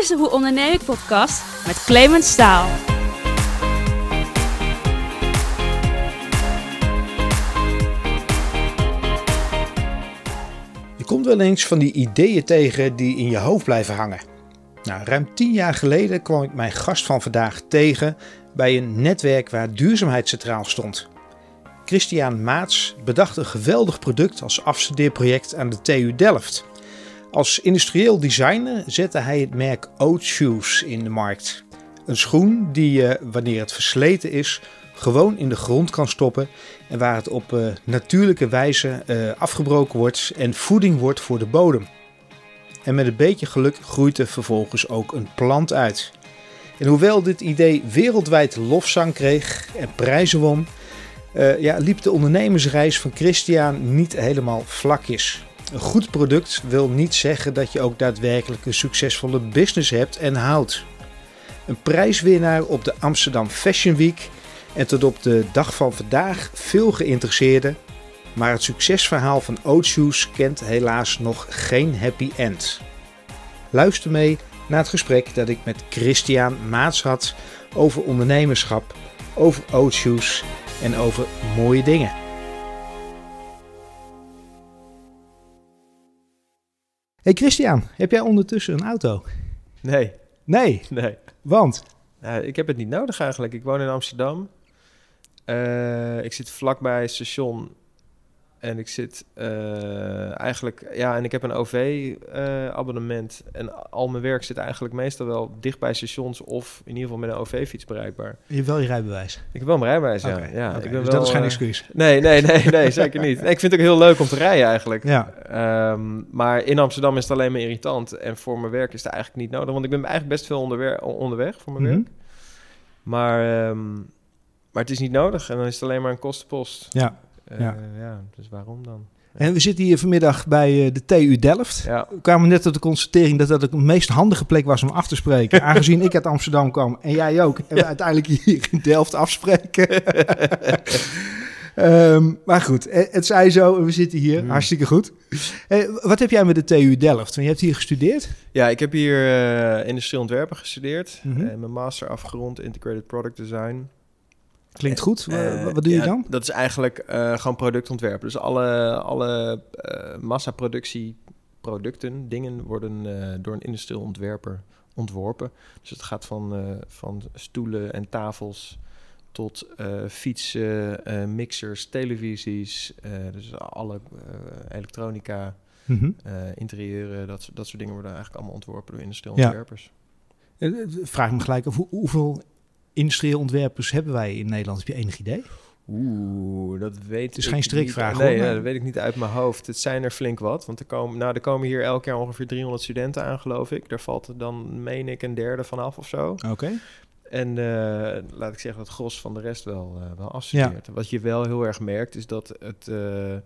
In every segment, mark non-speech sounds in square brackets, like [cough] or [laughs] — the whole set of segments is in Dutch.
is de Hoe Onderneem ik podcast met Clemens Staal. Je komt wel eens van die ideeën tegen die in je hoofd blijven hangen. Nou, ruim tien jaar geleden kwam ik mijn gast van vandaag tegen bij een netwerk waar duurzaamheid centraal stond. Christian Maats bedacht een geweldig product als afstudeerproject aan de TU Delft. Als industrieel designer zette hij het merk Oat Shoes in de markt. Een schoen die je, wanneer het versleten is, gewoon in de grond kan stoppen en waar het op uh, natuurlijke wijze uh, afgebroken wordt en voeding wordt voor de bodem. En met een beetje geluk groeit er vervolgens ook een plant uit. En hoewel dit idee wereldwijd lofzang kreeg en prijzen won, ja, liep de ondernemersreis van Christian niet helemaal vlakjes. Een goed product wil niet zeggen dat je ook daadwerkelijk een succesvolle business hebt en houdt. Een prijswinnaar op de Amsterdam Fashion Week en tot op de dag van vandaag veel geïnteresseerden. Maar het succesverhaal van Oatshoes kent helaas nog geen happy end. Luister mee naar het gesprek dat ik met Christian Maats had over ondernemerschap, over Oatshoes en over mooie dingen. Hey Christian, heb jij ondertussen een auto? Nee. Nee? Nee. Want? Ik heb het niet nodig eigenlijk. Ik woon in Amsterdam. Uh, ik zit vlakbij het station en ik zit uh, eigenlijk, ja, en ik heb een OV-abonnement. Uh, en al mijn werk zit eigenlijk meestal wel dicht bij stations of in ieder geval met een OV-fiets bereikbaar. Je hebt wel je rijbewijs? Ik heb wel mijn rijbewijs, ja. Okay, ja okay. ik ben dus wel, dat is geen uh, excuus? Nee, nee, nee, nee [laughs] zeker niet. Nee, ik vind het ook heel leuk om te rijden eigenlijk. Ja. Um, maar in Amsterdam is het alleen maar irritant. En voor mijn werk is het eigenlijk niet nodig. Want ik ben eigenlijk best veel onderweg, voor mijn Mhm. mm -hmm. werk. Maar, um, maar het is niet nodig. En dan is het alleen maar een kostenpost. Ja. Ja. ja, dus waarom dan? En we zitten hier vanmiddag bij uh, de TU Delft. Ja. We kwamen net tot de constatering dat dat de meest handige plek was om af te spreken. [laughs] Aangezien ik uit Amsterdam kwam en jij ook. En we uiteindelijk hier in Delft afspreken. um, [laughs] maar goed, het zij zo. We zitten hier. Hmm. Hartstikke goed. Wat heb jij met de TU Delft? Want je hebt hier gestudeerd. Ja, ik heb hier uh, industrieel ontwerpen gestudeerd. Mhm. En mijn master afgerond Integrated Product Design. Klinkt goed. Uh, wat doe je ja, dan? Dat is eigenlijk uh, gewoon productontwerpen. Dus alle, alle uh, massaproductie producten, dingen worden door een industrieel ontwerper ontworpen. Dus het gaat van, van stoelen en tafels tot fietsen, mixers, televisies, dus alle elektronica, mm -hmm. interieuren, dat, dat soort dingen worden eigenlijk allemaal ontworpen door industrieel Ja. ontwerpers. Vraag me gelijk af, hoe, hoeveel industrieel ontwerpers hebben wij in Nederland? Heb je enig idee? Oeh, dat weet Het is ik geen strikvraag, niet. Nee, hoor, ja, dat weet ik niet uit mijn hoofd. Het zijn er flink wat. Want er komen, nou, er komen hier elk jaar ongeveer 300 studenten aan, geloof ik. Daar valt dan, meen ik, een derde vanaf of zo. Oké. Okay. En uh, laat ik zeggen dat het gros van de rest wel, uh, wel afstudeert. Ja. Wat je wel heel erg merkt, is dat het uh,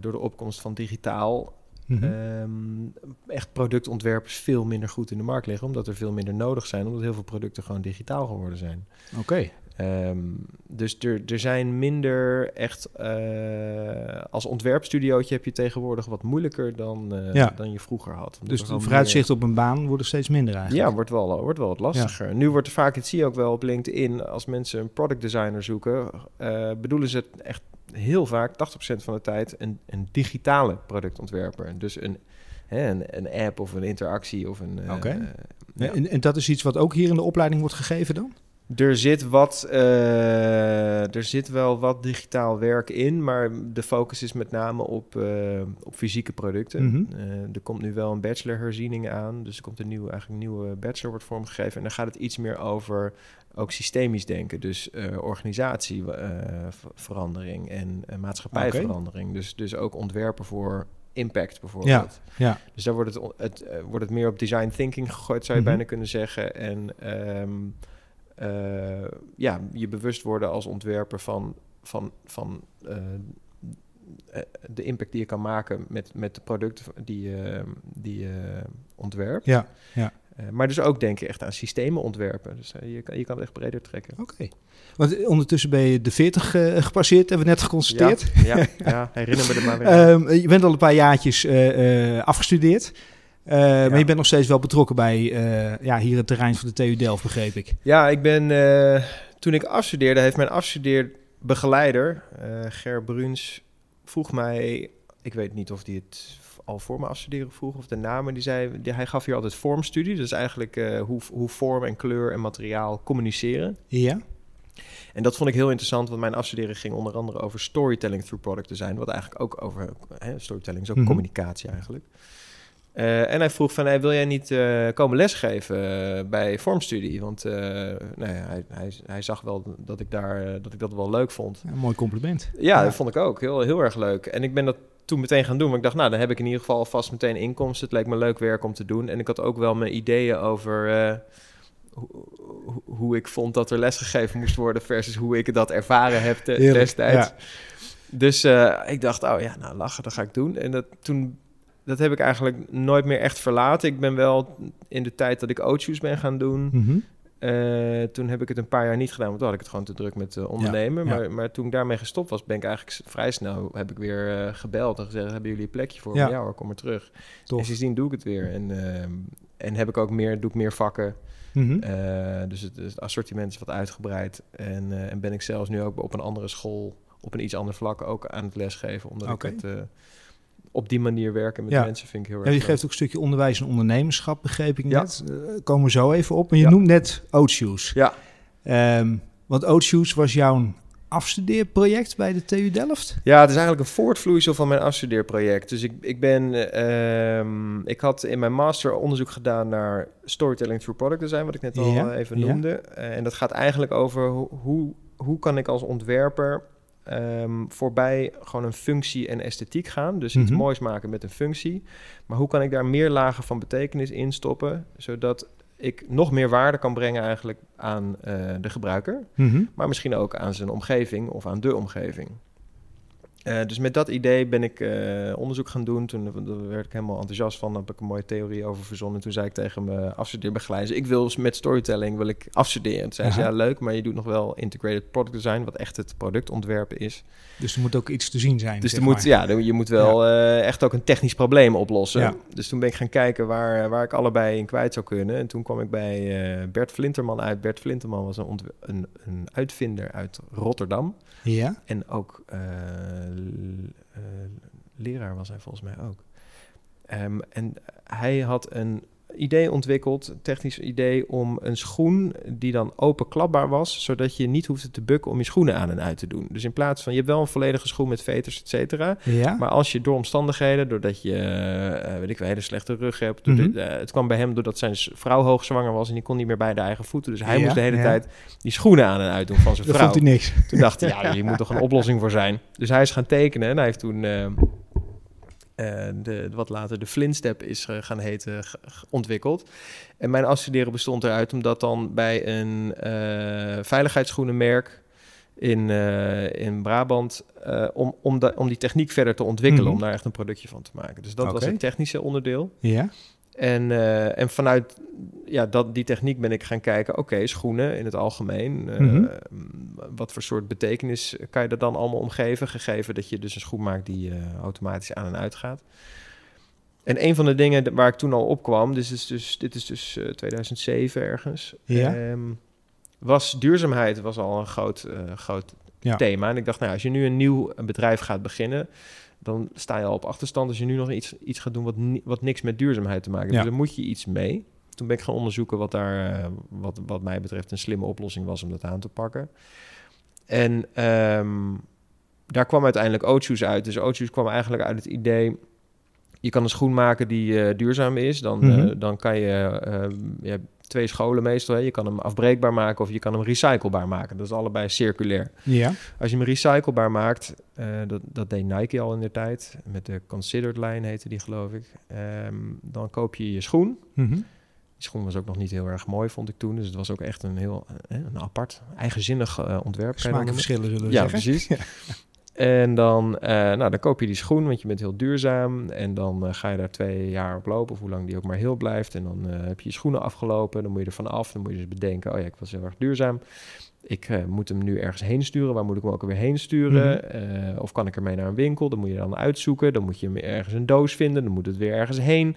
door de opkomst van digitaal... Mm -hmm. um, echt productontwerpers veel minder goed in de markt liggen, omdat er veel minder nodig zijn, omdat heel veel producten gewoon digitaal geworden zijn. Oké. Okay. Um, dus er, er zijn minder echt. Uh, als ontwerpstudiootje heb je tegenwoordig wat moeilijker dan, uh, ja. dan je vroeger had. Dus de vooruitzicht meer... op een baan worden steeds minder eigenlijk. Ja, wordt wel, wordt wel wat lastiger. Ja. Nu wordt er vaak, het zie je ook wel op LinkedIn, als mensen een product designer zoeken, uh, bedoelen ze het echt heel vaak, 80% van de tijd, een, een digitale productontwerper. Dus een, hè, een, een app of een interactie of een. Oké. Okay. Ja. En, en dat is iets wat ook hier in de opleiding wordt gegeven dan? Er zit, wat, uh, er zit wel wat digitaal werk in, maar de focus is met name op, uh, op fysieke producten. Mhm. Mm -hmm. uh, er komt nu wel een bachelorherziening aan, dus er komt een nieuwe, eigenlijk een nieuwe bachelor wordt vormgegeven. En dan gaat het iets meer over ook systemisch denken, dus organisatieverandering en maatschappijverandering. Okay. Dus, dus ook ontwerpen voor impact bijvoorbeeld. Ja, ja. Dus daar wordt het, het, wordt het meer op design thinking gegooid, zou je Mhm. bijna kunnen zeggen. En um, uh, ja, je bewust worden als ontwerper van, van, van uh, de impact die je kan maken met, met de producten die je, die je ontwerpt. Ja, ja. Uh, maar dus ook denken echt aan systemen ontwerpen. Dus uh, je, kan, je kan het echt breder trekken. Oké. Okay. Want ondertussen ben je de 40 uh, gepasseerd, hebben we net geconstateerd. Ja, ja, ja herinner me er maar weer. um, [laughs] je bent al een paar jaartjes uh. Eh, Maar je bent nog steeds wel betrokken bij eh, ja, hier het terrein van de TU Delft, begreep ik. Ja, ik ben, eh, toen ik afstudeerde, heeft mijn afstudeerbegeleider, Ger Bruns, vroeg mij, ik weet niet of die het al voor me afstuderen vroeg of daarna, maar die zei, die, hij gaf hier altijd vormstudie. Dus eigenlijk hoe, hoe vorm en kleur en materiaal communiceren. Ja? En dat vond ik heel interessant, want mijn afstuderen ging onder andere over storytelling through product design, wat eigenlijk ook over, hè, storytelling is ook Mhm. communicatie eigenlijk. Eh, en hij vroeg van, hey, wil jij niet eh, komen lesgeven eh, bij vormstudie? Want nou hij, hij, hij zag wel dat ik, daar, dat ik dat wel leuk vond. Een mooi compliment. Ja, Ja. dat vond ik ook. Heel, heel erg leuk. En ik ben dat toen meteen gaan doen. Want ik dacht, nou, dan heb ik in ieder geval vast meteen inkomsten. Het leek me leuk werk om te doen. En ik had ook wel mijn ideeën over hoe, hoe- ik vond dat er lesgegeven moest worden... versus hoe ik dat ervaren heb te- Heerlijk, destijds. ja. Dus ik dacht, oh ja, nou lachen, dat ga ik doen. En dat, toen, dat heb ik eigenlijk nooit meer echt verlaten. Ik ben wel in de tijd dat ik Oatshoes ben gaan doen... Mhm. Eh, toen heb ik het een paar jaar niet gedaan, want toen had ik het gewoon te druk met eh, ondernemen. ja. Maar, maar toen ik daarmee gestopt was, ben ik eigenlijk vrij snel heb ik weer eh, gebeld en gezegd: hebben jullie een plekje voor? me? Ja. Ja, hoor, kom maar terug. Tof. En sindsdien doe ik het weer. En, ehm, en heb ik ook meer, doe ik meer vakken. Mhm. Dus het, het assortiment is wat uitgebreid. En, en ben ik zelfs nu ook op een andere school, op een iets ander vlak, ook aan het lesgeven. Omdat ik het op die manier werken met Ja. mensen vind ik heel erg Ja, je geeft ook een stukje onderwijs en ondernemerschap, begreep ik Ja. net. Eh, komen we zo even op. Maar je Ja. noemt net Oatshoes. Ja. Ehm, want Oatshoes was jouw afstudeerproject bij de TU Delft? Ja, het is eigenlijk een voortvloeisel van mijn afstudeerproject. Dus ik, ik ben, ehm, ik had in mijn master onderzoek gedaan naar storytelling through product design, wat ik net al eh, even noemde. Eh, en dat gaat eigenlijk over ho- hoe, hoe kan ik als ontwerper ehm, voorbij gewoon een functie en esthetiek gaan. Dus iets Mhm. moois maken met een functie. Maar hoe kan ik daar meer lagen van betekenis in stoppen, zodat ik nog meer waarde kan brengen eigenlijk aan eh, de gebruiker Mhm. maar misschien ook aan zijn omgeving of aan de omgeving. Eh, dus met dat idee ben ik eh, onderzoek gaan doen. Toen eh, daar werd ik helemaal enthousiast van. Daar heb ik een mooie theorie over verzonnen. Toen zei ik tegen mijn afstudeerbegeleider... ik wil met storytelling wil ik afstuderen. Toen zei ze, ja leuk, maar je doet nog wel integrated product design... wat echt het productontwerpen is. Dus er moet ook iets te zien zijn. Dus er moet, ja, je moet wel echt ook een technisch probleem oplossen. Ja. Dus toen ben ik gaan kijken waar, waar ik allebei in kwijt zou kunnen. En toen kwam ik bij Bert Flinterman uit. Bert Flinterman was een, een, een uitvinder uit Rotterdam. Ja? En ook eh, eh, leraar was hij volgens mij ook. Ehm, en hij had een idee ontwikkeld, technisch idee, om een schoen die dan openklapbaar was, zodat je niet hoefde te bukken om je schoenen aan en uit te doen. Dus in plaats van, je hebt wel een volledige schoen met veters, et cetera. Ja? Maar als je door omstandigheden, doordat je, eh, weet ik wel, hele slechte rug hebt. Mhm. eh, het kwam bij hem doordat zijn vrouw hoogzwanger was en die kon niet meer bij de eigen voeten. Dus hij Ja, moest de hele ja. tijd die schoenen aan en uit doen van zijn vrouw. vond hij niks. Toen dacht hij, ja, [laughs] hier moet toch een oplossing voor zijn. Dus hij is gaan tekenen en hij heeft toen eh, de, wat later de Flintstep is eh, gaan heten, ontwikkeld. En mijn afstuderen bestond eruit omdat dan bij een eh, veiligheidsschoenenmerk in, eh, in Brabant, eh, om, om, da- om die techniek verder te ontwikkelen, Mhm. om daar echt een productje van te maken. Dus dat was het technische onderdeel. Ja? En, eh, en vanuit ja, dat, die techniek ben ik gaan kijken, oké, schoenen in het algemeen. eh, Mhm. Wat voor soort betekenis kan je er dan allemaal omgeven? Gegeven dat je dus een schoen maakt die eh, automatisch aan en uit gaat. En een van de dingen waar ik toen al op kwam, dus is dus, dit is dus eh, 2007 ergens, Ja. ehm, was duurzaamheid was al een groot, groot Ja. thema. En ik dacht, nou, als je nu een nieuw bedrijf gaat beginnen, dan sta je al op achterstand als je nu nog iets, iets gaat doen wat, wat niks met duurzaamheid te maken heeft. Ja. Dus dan moet je iets mee. Toen ben ik gaan onderzoeken wat daar, eh, wat, wat mij betreft, een slimme oplossing was om dat aan te pakken. En ehm, daar kwam uiteindelijk Oatshoes uit. Dus Oatshoes kwam eigenlijk uit het idee... je kan een schoen maken die eh, duurzaam is. Dan, Mhm. eh, dan kan je... eh, je hebt twee scholen meestal. Hè. Je kan hem afbreekbaar maken of je kan hem recyclebaar maken. Dat is allebei circulair. Ja? Als je hem recyclebaar maakt, dat, dat deed Nike al in de tijd. Met de Considered line heette die, geloof ik. Ehm, dan koop je je schoen. Mhm. Die schoen was ook nog niet heel erg mooi, vond ik toen. Dus het was ook echt een heel eh, een apart, eigenzinnig eh, ontwerp. kan je dat Smaken noemen. verschillen zullen we Ja, zeggen. precies. En dan, eh, nou, dan koop je die schoen, want je bent heel duurzaam. En dan ga je daar twee jaar op lopen, of hoe lang die ook maar heel blijft. En dan heb je je schoenen afgelopen, dan moet je er van af. Dan moet je dus bedenken, oh ja, ik was heel erg duurzaam. Ik moet hem nu ergens heen sturen. Waar moet ik hem ook weer heen sturen? Eh, of kan ik ermee naar een winkel? Dan moet je dan uitzoeken. Dan moet je hem ergens een doos vinden. Dan moet het weer ergens heen.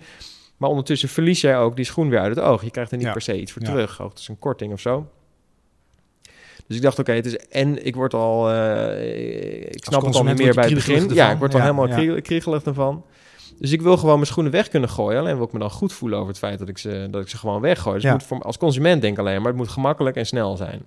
Maar ondertussen verlies jij ook die schoen weer uit het oog. Je krijgt er niet Ja. per se iets voor Ja. terug. Hoogstens een korting of zo. Dus ik dacht, oké, het is en ik word al, eh, ik snap het al meer bij het begin. kriegelig Ja, ik word al Ja, helemaal ja. kriegel- kriegelig ervan. Dus ik wil gewoon mijn schoenen weg kunnen gooien. Alleen wil ik me dan goed voelen over het feit dat ik ze, dat ik ze gewoon weggooi. Dus Ja. moet voor, als consument denk ik alleen maar, het moet gemakkelijk en snel zijn.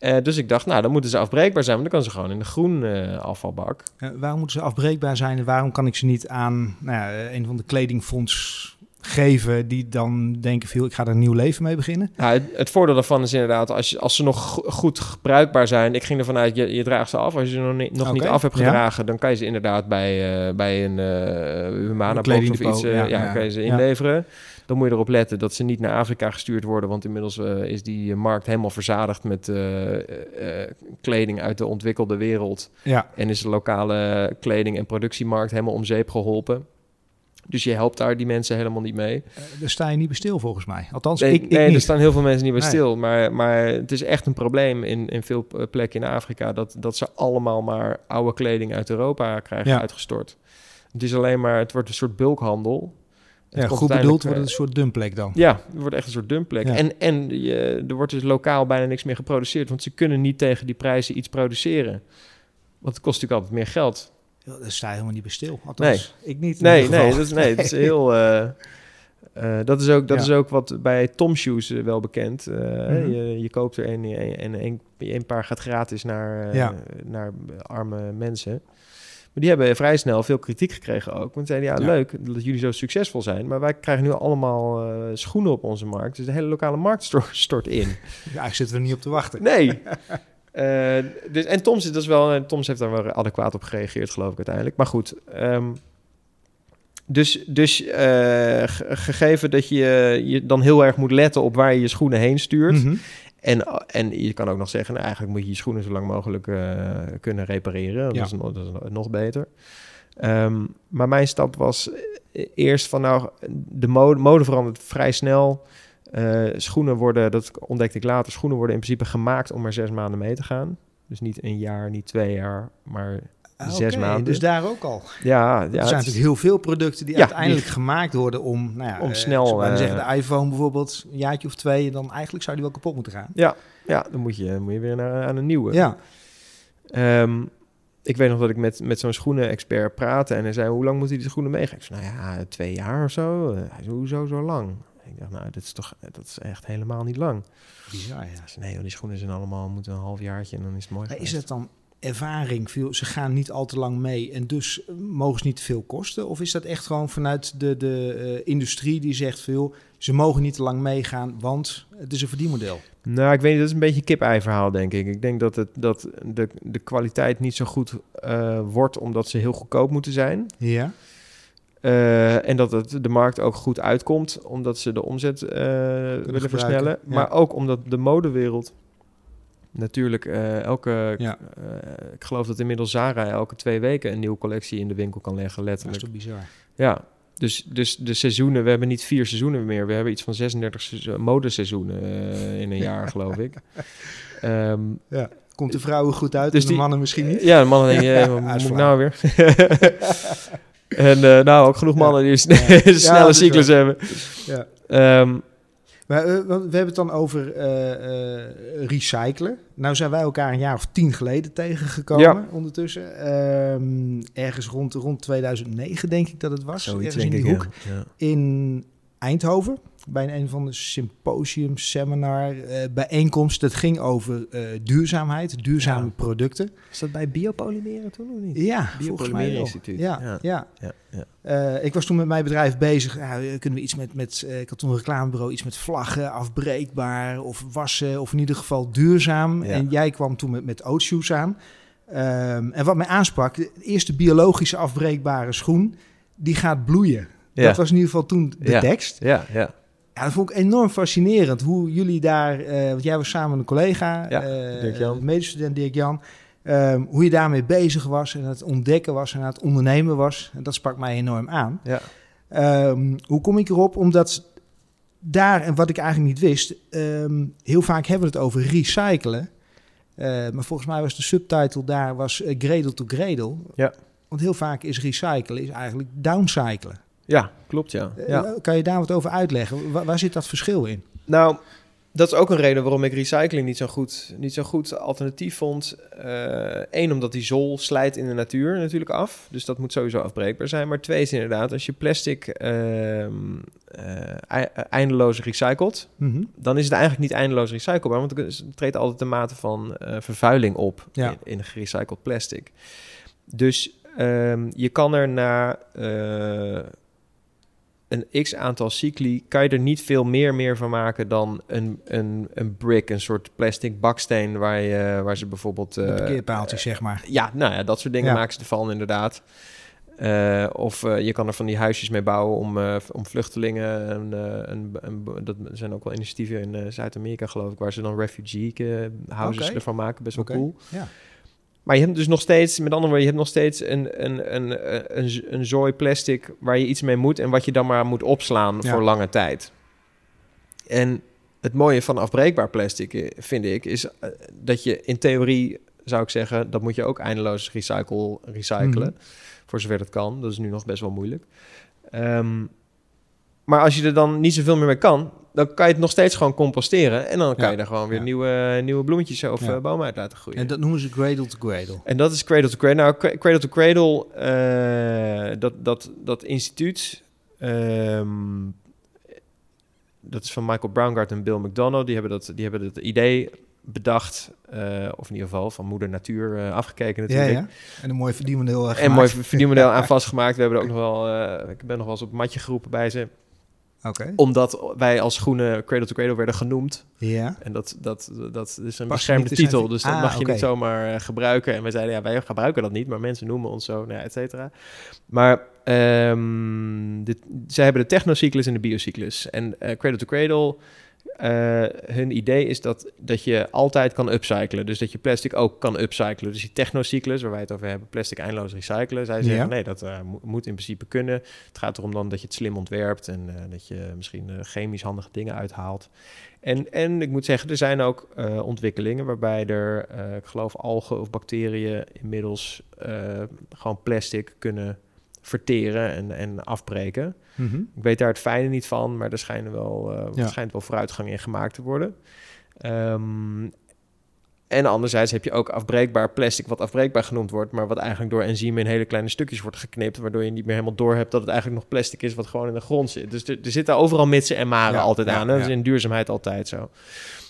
Eh, dus ik dacht, nou, dan moeten ze afbreekbaar zijn, want dan kan ze gewoon in de groen eh, afvalbak. Waarom moeten ze afbreekbaar zijn en waarom kan ik ze niet aan nou ja, eh, een van de kledingfonds geven die dan denken veel, ik ga er een nieuw leven mee beginnen? Nou, het, het voordeel daarvan is inderdaad, als, je, als ze nog go- goed gebruikbaar zijn, ik ging ervan uit, je, je draagt ze af. Als je ze nog, niet, nog niet af hebt ja. gedragen, dan kan je ze inderdaad bij, bij een uh, Humana of iets, ja, ja, kan je ze inleveren. Dan moet je erop letten dat ze niet naar Afrika gestuurd worden, want inmiddels eh, is die markt helemaal verzadigd met eh, eh, kleding uit de ontwikkelde wereld. Ja, En is de lokale kleding- en productiemarkt helemaal om zeep geholpen. Dus je helpt daar die mensen helemaal niet mee. daar sta je niet bij stil volgens mij. Althans, Nee, ik, ik nee er staan heel veel mensen niet bij Nee. stil. Maar, maar het is echt een probleem in, in veel plekken in Afrika... Dat, dat ze allemaal maar oude kleding uit Europa krijgen Ja. uitgestort. Het is alleen maar... Het wordt een soort bulkhandel. Ja, goed bedoeld wordt het een soort dumpplek dan. eh, Ja, het wordt echt een soort dumpplek. Ja. En, en je, er wordt dus lokaal bijna niks meer geproduceerd... want ze kunnen niet tegen die prijzen iets produceren. Want het kost natuurlijk altijd meer geld. Ja, Daar sta je helemaal niet bij stil. Althans, ik niet. in Nee, nee, dat is, nee, dat is [laughs] heel. eh, eh, dat, is ook, dat Ja. is ook wat bij Tom Shoes eh, wel bekend. Eh, Mhm. je, je koopt er een en een, een paar gaat gratis naar, eh, Ja. naar arme mensen. Maar die hebben vrij snel veel kritiek gekregen ook. Want zeiden, ja, Ja. leuk dat jullie zo succesvol zijn. Maar wij krijgen nu allemaal eh, schoenen op onze markt. Dus de hele lokale markt [laughs] stort, in. Eigenlijk zitten we er niet op te wachten. Nee. [laughs] Eh, dus, en Toms, dat is wel, en Toms heeft daar wel adequaat op gereageerd, geloof ik uiteindelijk. Maar goed. ehm, dus dus eh, ge- gegeven dat je, je dan heel erg moet letten op waar je je schoenen heen stuurt. Mhm. En, en je kan ook nog zeggen, nou, eigenlijk moet je je schoenen zo lang mogelijk eh, kunnen repareren. Dat, Ja. is, nog- dat is nog- nog beter. Ehm, maar mijn stap was eh, eerst van, nou, de mode, mode verandert vrij snel. Eh, schoenen worden, dat ontdekte ik later, schoenen worden in principe gemaakt om maar zes maanden mee te gaan. Dus niet een jaar, niet twee jaar, maar Ah, Zes maanden. Dus daar ook al. ja, ja er zijn natuurlijk heel veel producten die Ja, uiteindelijk die- gemaakt worden om, nou ja, Om eh, snel, eh, zeggen, de iPhone bijvoorbeeld, een jaartje of twee, en dan eigenlijk zou die wel kapot moeten gaan. ja, ja, dan moet je, moet je weer naar, aan een nieuwe. Ja, Ehm, ik weet nog dat ik met, met zo'n schoenen-expert praatte en hij zei, hoe lang moet hij die schoenen meegaan? Ik zei, nou ja, twee jaar of zo. Eh, Hij zei, hoezo zo lang? Ik dacht, nou, dat is toch dat is echt helemaal niet lang. bizar ja. Zei, nee, joh, die schoenen zijn allemaal, moeten een half jaartje en dan is het mooi Maar is het dan ervaring? Veel, ze gaan niet al te lang mee en dus eh, mogen ze niet veel kosten? Of is dat echt gewoon vanuit de, de eh, industrie die zegt veel, ze mogen niet te lang meegaan, want het is een verdienmodel? Nou, ik weet niet, dat is een beetje een kip-ei verhaal, denk ik. Ik denk dat, het, dat de, de kwaliteit niet zo goed eh, wordt omdat ze heel goedkoop moeten zijn. Ja. En dat het de markt ook goed uitkomt, omdat ze de omzet willen versnellen. ja. Maar ook omdat de modewereld natuurlijk eh, elke... Ja. eh, ik geloof dat inmiddels Zara elke twee weken een nieuwe collectie in de winkel kan leggen, Dat is letterlijk. toch bizar? Ja, dus, dus de seizoenen, we hebben niet vier seizoenen meer. We hebben iets van 36 seizo- modeseizoenen eh, in een jaar, [laughs] geloof ik. Ehm, Komt de vrouwen goed uit Dus en de die- mannen misschien niet? ja, de mannen denken, [laughs] Ja, wat moet ik nou weer? [laughs] en nou, ook genoeg mannen die een sne- Ja. een snelle cyclus hebben. Ja. Ehm, Maar, eh, we hebben het dan over eh, eh, recyclen. Nou zijn wij elkaar een jaar of tien geleden tegengekomen Ja. ondertussen. Ehm, ergens rond, rond 2009 denk ik dat het was. zoiets ergens denk in ik, die hoek. ja. Ja. In Eindhoven. Bij een van de symposium, seminar, eh, bijeenkomst. Dat ging over eh, duurzaamheid, duurzame Ja. producten. Is dat bij biopolymeren toen of niet? Ja, volgens mij. Instituut. Ja, Ja. ja. Ja, ja. Eh, ik was toen met mijn bedrijf bezig. Ja, kunnen we iets met, met eh, ik had toen een reclamebureau, iets met vlaggen, afbreekbaar of wassen, of in ieder geval duurzaam. Ja. En jij kwam toen met, met oatshoes aan. Ehm, en wat mij aansprak, de eerste biologische afbreekbare schoen, die gaat bloeien. Ja. Dat was in ieder geval toen de Ja. tekst. Ja, ja. Dat vond ik enorm fascinerend. Hoe jullie daar, eh, want jij was samen met een collega, Ja, eh, medestudent Dirk-Jan. ehm, hoe je daarmee bezig was en aan het ontdekken was en aan het ondernemen was. En dat sprak mij enorm aan. ja. Ehm, hoe kom ik erop? Omdat daar, en wat ik eigenlijk niet wist, ehm, heel vaak hebben we het over recyclen. Eh, maar volgens mij was de subtitle daar was eh, Gradle to Gradle. Ja. Want heel vaak is recyclen is eigenlijk downcyclen. Ja, klopt ja. Eh, ja. Kan je daar wat over uitleggen? Waar, waar zit dat verschil in? Nou, dat is ook een reden waarom ik recycling niet zo'n goed, niet zo goed alternatief vond. Eén, omdat die zool slijt in de natuur natuurlijk af. Dus dat moet sowieso afbreekbaar zijn. Maar twee is inderdaad, als je plastic ehm, eh, ei- eindeloos recycelt... Mhm. dan is het eigenlijk niet eindeloos recyclebaar. Want er treedt altijd een mate van eh, vervuiling op Ja. in, in gerecycled plastic. Dus ehm, je kan er na eh, een x aantal cycli... kan je er niet veel meer, meer van maken dan een, een, een brick. Een soort plastic baksteen waar, je, waar ze bijvoorbeeld... De eh, parkeerpaaltjes, zeg maar. ja, nou ja, dat soort dingen Ja. maken ze ervan inderdaad. Eh, of eh, je kan er van die huisjes mee bouwen om, eh, om vluchtelingen. En, eh, een- dat zijn ook wel initiatieven in eh, Zuid-Amerika, geloof ik, waar ze dan refugee eh, houses Oké. ervan maken. Best wel cool. ja. Maar je hebt dus nog steeds, met andere woorden, je hebt nog steeds een, een, een, een, een, zooi plastic waar je iets mee moet en wat je dan maar moet opslaan Ja. voor lange tijd. En het mooie van afbreekbaar plastic, eh, vind ik, is eh, dat je in theorie, zou ik zeggen, dat moet je ook eindeloos recycle, recyclen. Mhm. Voor zover dat kan. Dat is nu nog best wel moeilijk. Ehm, maar als je er dan niet zoveel meer mee kan, dan kan je het nog steeds gewoon composteren. En dan kan Ja. je er gewoon weer Ja. nieuwe, nieuwe bloemetjes of Ja. eh, bomen uit laten groeien. En dat noemen ze cradle to cradle. En dat is Cradle to Cradle. Nou, Cra- Cradle to Cradle, eh, dat, dat, dat instituut, ehm, dat is van Michael Braungart en Bill McDonough. Die hebben dat, die hebben dat idee bedacht, eh, of in ieder geval van moeder natuur eh, afgekeken Ja, natuurlijk. ja. En een mooi verdienmodel eh, En een mooi verdienmodel [laughs] aan vastgemaakt. We hebben er ook nog wel, eh, ik ben nog wel eens op het matje geroepen bij ze. Omdat wij als groene Cradle to Cradle werden genoemd. Ja. En dat, dat, dat is een beschermde zijn- titel, dus dat Ah, mag je niet zomaar eh, gebruiken. En wij zeiden, ja, wij gebruiken dat niet, maar mensen noemen ons zo, nou ja, et cetera. Maar dit, zij hebben de technocyclus en de biocyclus. En eh, Cradle to Cradle, eh, hun idee is dat, dat je altijd kan upcyclen. Dus dat je plastic ook kan upcyclen. Dus die technocyclus, waar wij het over hebben, plastic eindeloos recyclen. Zij zeggen, Ja. nee, dat eh, mo- moet in principe kunnen. Het gaat erom dan dat je het slim ontwerpt en eh, dat je misschien chemisch handige dingen uithaalt. En, en ik moet zeggen, er zijn ook ontwikkelingen waarbij er, ik geloof, algen of bacteriën inmiddels gewoon plastic kunnen verteren en, en afbreken. Mhm. Ik weet daar het fijne niet van, maar er schijnen wel, Ja. er schijnt wel vooruitgang in gemaakt te worden. Ehm, en anderzijds heb je ook afbreekbaar plastic, wat afbreekbaar genoemd wordt, maar wat eigenlijk door enzymen in hele kleine stukjes wordt geknipt, waardoor je niet meer helemaal door hebt dat het eigenlijk nog plastic is wat gewoon in de grond zit. Dus er, er zitten overal mitsen en maren Ja, altijd ja, aan. hè. Dat is in duurzaamheid altijd zo.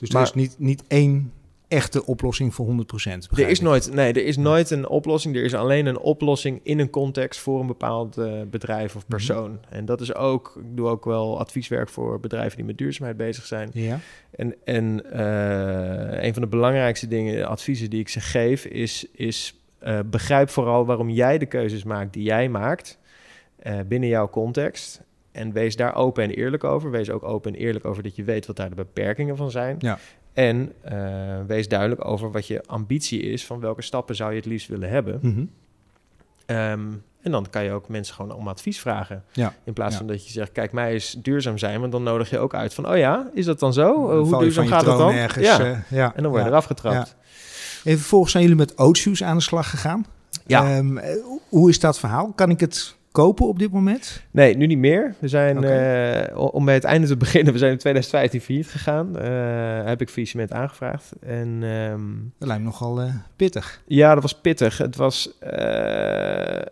Dus Maar- er is niet, niet één echte oplossing voor 100%. Er is nooit, nee, er is nooit een oplossing. Er is alleen een oplossing in een context voor een bepaald eh, bedrijf of persoon. En dat is ook, ik doe ook wel advieswerk voor bedrijven die met duurzaamheid bezig zijn. Ja. En, en eh, een van de belangrijkste dingen, adviezen die ik ze geef, is, is eh, begrijp vooral waarom jij de keuzes maakt die jij maakt binnen jouw context. En wees daar open en eerlijk over. Wees ook open en eerlijk over dat je weet wat daar de beperkingen van zijn. Ja. En eh, wees duidelijk over wat je ambitie is, van welke stappen zou je het liefst willen hebben. Mhm. Ehm, en dan kan je ook mensen gewoon om advies vragen. Ja. In plaats Ja. van dat je zegt, kijk, mij is duurzaam zijn. Want dan nodig je ook uit van, oh ja, is dat dan zo? Eh, Dan hoe duurzaam gaat troon dan? Ergens, ja. eh, ja. en dan word je eraf getrapt. En vervolgens zijn jullie met Oatshoes aan de slag gegaan. Ja. Ehm, eh, hoe is dat verhaal? Kan ik het kopen op dit moment? Nee, nu niet meer. We zijn, eh, om bij het einde te [laughs] beginnen, we zijn in 2015 failliet gegaan. Eh, heb ik faillissement aangevraagd. En ehm, Dat lijkt me nogal eh, pittig. ja, dat was pittig. Het was,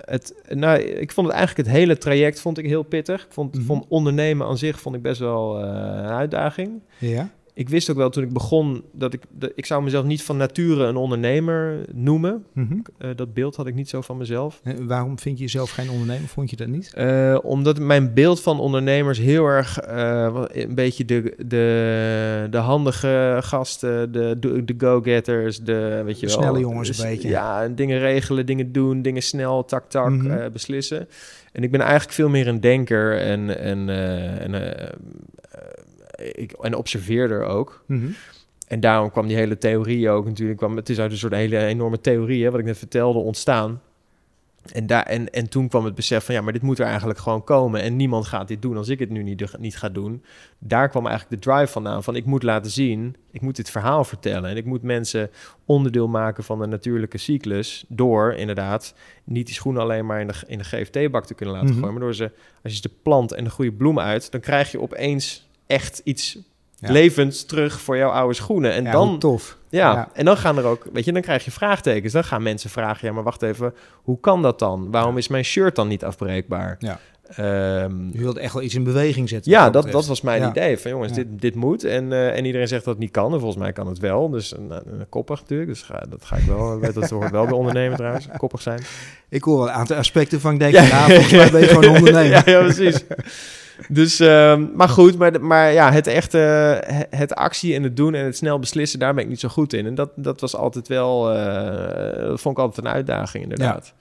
het, nou, ik vond het eigenlijk het hele traject vond ik heel pittig. Ik vond, Mhm. vond ondernemen aan zich vond ik best wel een uitdaging. Ja. Ik wist ook wel toen ik begon dat ik, dat, ik zou mezelf niet van nature een ondernemer noemen. Mhm. Eh, dat beeld had ik niet zo van mezelf. En waarom vind je jezelf geen ondernemer? Vond je dat niet? Eh, omdat mijn beeld van ondernemers heel erg eh, een beetje de, de, de handige gasten, de, de, go-getters, de, weet je De wel, snelle jongens een beetje. Ja, en dingen regelen, dingen doen, dingen snel, tak, tak, Mhm. beslissen. En ik ben eigenlijk veel meer een denker en, en, en, ik, en observeerder ook. Mhm. En daarom kwam die hele theorie ook natuurlijk. Kwam, het is uit een soort hele enorme theorie, hè, wat ik net vertelde, ontstaan. En, daar, en, en toen kwam het besef van ja, maar dit moet er eigenlijk gewoon komen. En niemand gaat dit doen als ik het nu niet, niet ga doen. Daar kwam eigenlijk de drive vandaan. Van ik moet laten zien, ik moet dit verhaal vertellen. En ik moet mensen onderdeel maken van de natuurlijke cyclus. Door inderdaad niet die schoenen alleen maar in de, in de GFT-bak te kunnen laten Mhm. gooien. Maar door ze, als je ze plant en de goede bloem uit, dan krijg je opeens echt iets Ja. levends terug voor jouw oude schoenen. En Ja, dan tof. ja, Ja. en dan gaan er ook, weet je, dan krijg je vraagtekens. Dan gaan mensen vragen, ja, maar wacht even, hoe kan dat dan? Waarom is mijn shirt dan niet afbreekbaar? Ja. Ehm, Je wilde echt wel iets in beweging zetten. ja, dat, dat was mijn Ja. idee. Van jongens, Ja. dit, dit moet. En, eh, en iedereen zegt dat het niet kan. En volgens mij kan het wel. Dus een, een koppig natuurlijk. Dus ga, dat ga ik wel. weet Dat hoort wel bij [laughs] ondernemen trouwens. Koppig zijn. Ik hoor wel een aantal aspecten van ik denk, Ja. ja, volgens mij ben je gewoon [laughs] een ondernemer. ja, ja, precies. Dus, ehm, maar goed, maar, maar ja, het echte, het, actie en het doen en het snel beslissen, daar ben ik niet zo goed in. En dat, dat was altijd wel, eh, dat vond ik altijd een uitdaging inderdaad.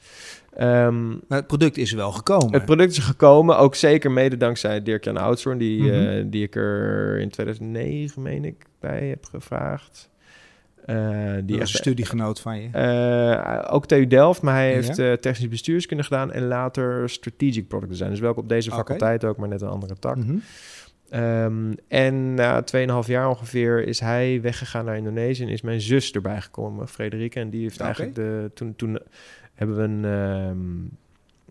Ehm, Maar het product is wel gekomen. het product is gekomen, ook zeker mede dankzij Dirk-Jan Oudshoorn, die, Mhm. eh, die ik er in 2009, meen ik, bij heb gevraagd. Eh, die was een studiegenoot van je. eh, ook TU Delft, maar hij Ja. heeft eh, technisch bestuurskunde gedaan en later strategic product design. Dus welke op deze faculteit ook, maar net een andere tak. Mhm. Ehm, en na 2,5 jaar ongeveer is hij weggegaan naar Indonesië en is mijn zus erbij gekomen, Frederike. En die heeft eigenlijk de. Toen, toen hebben we een. ehm,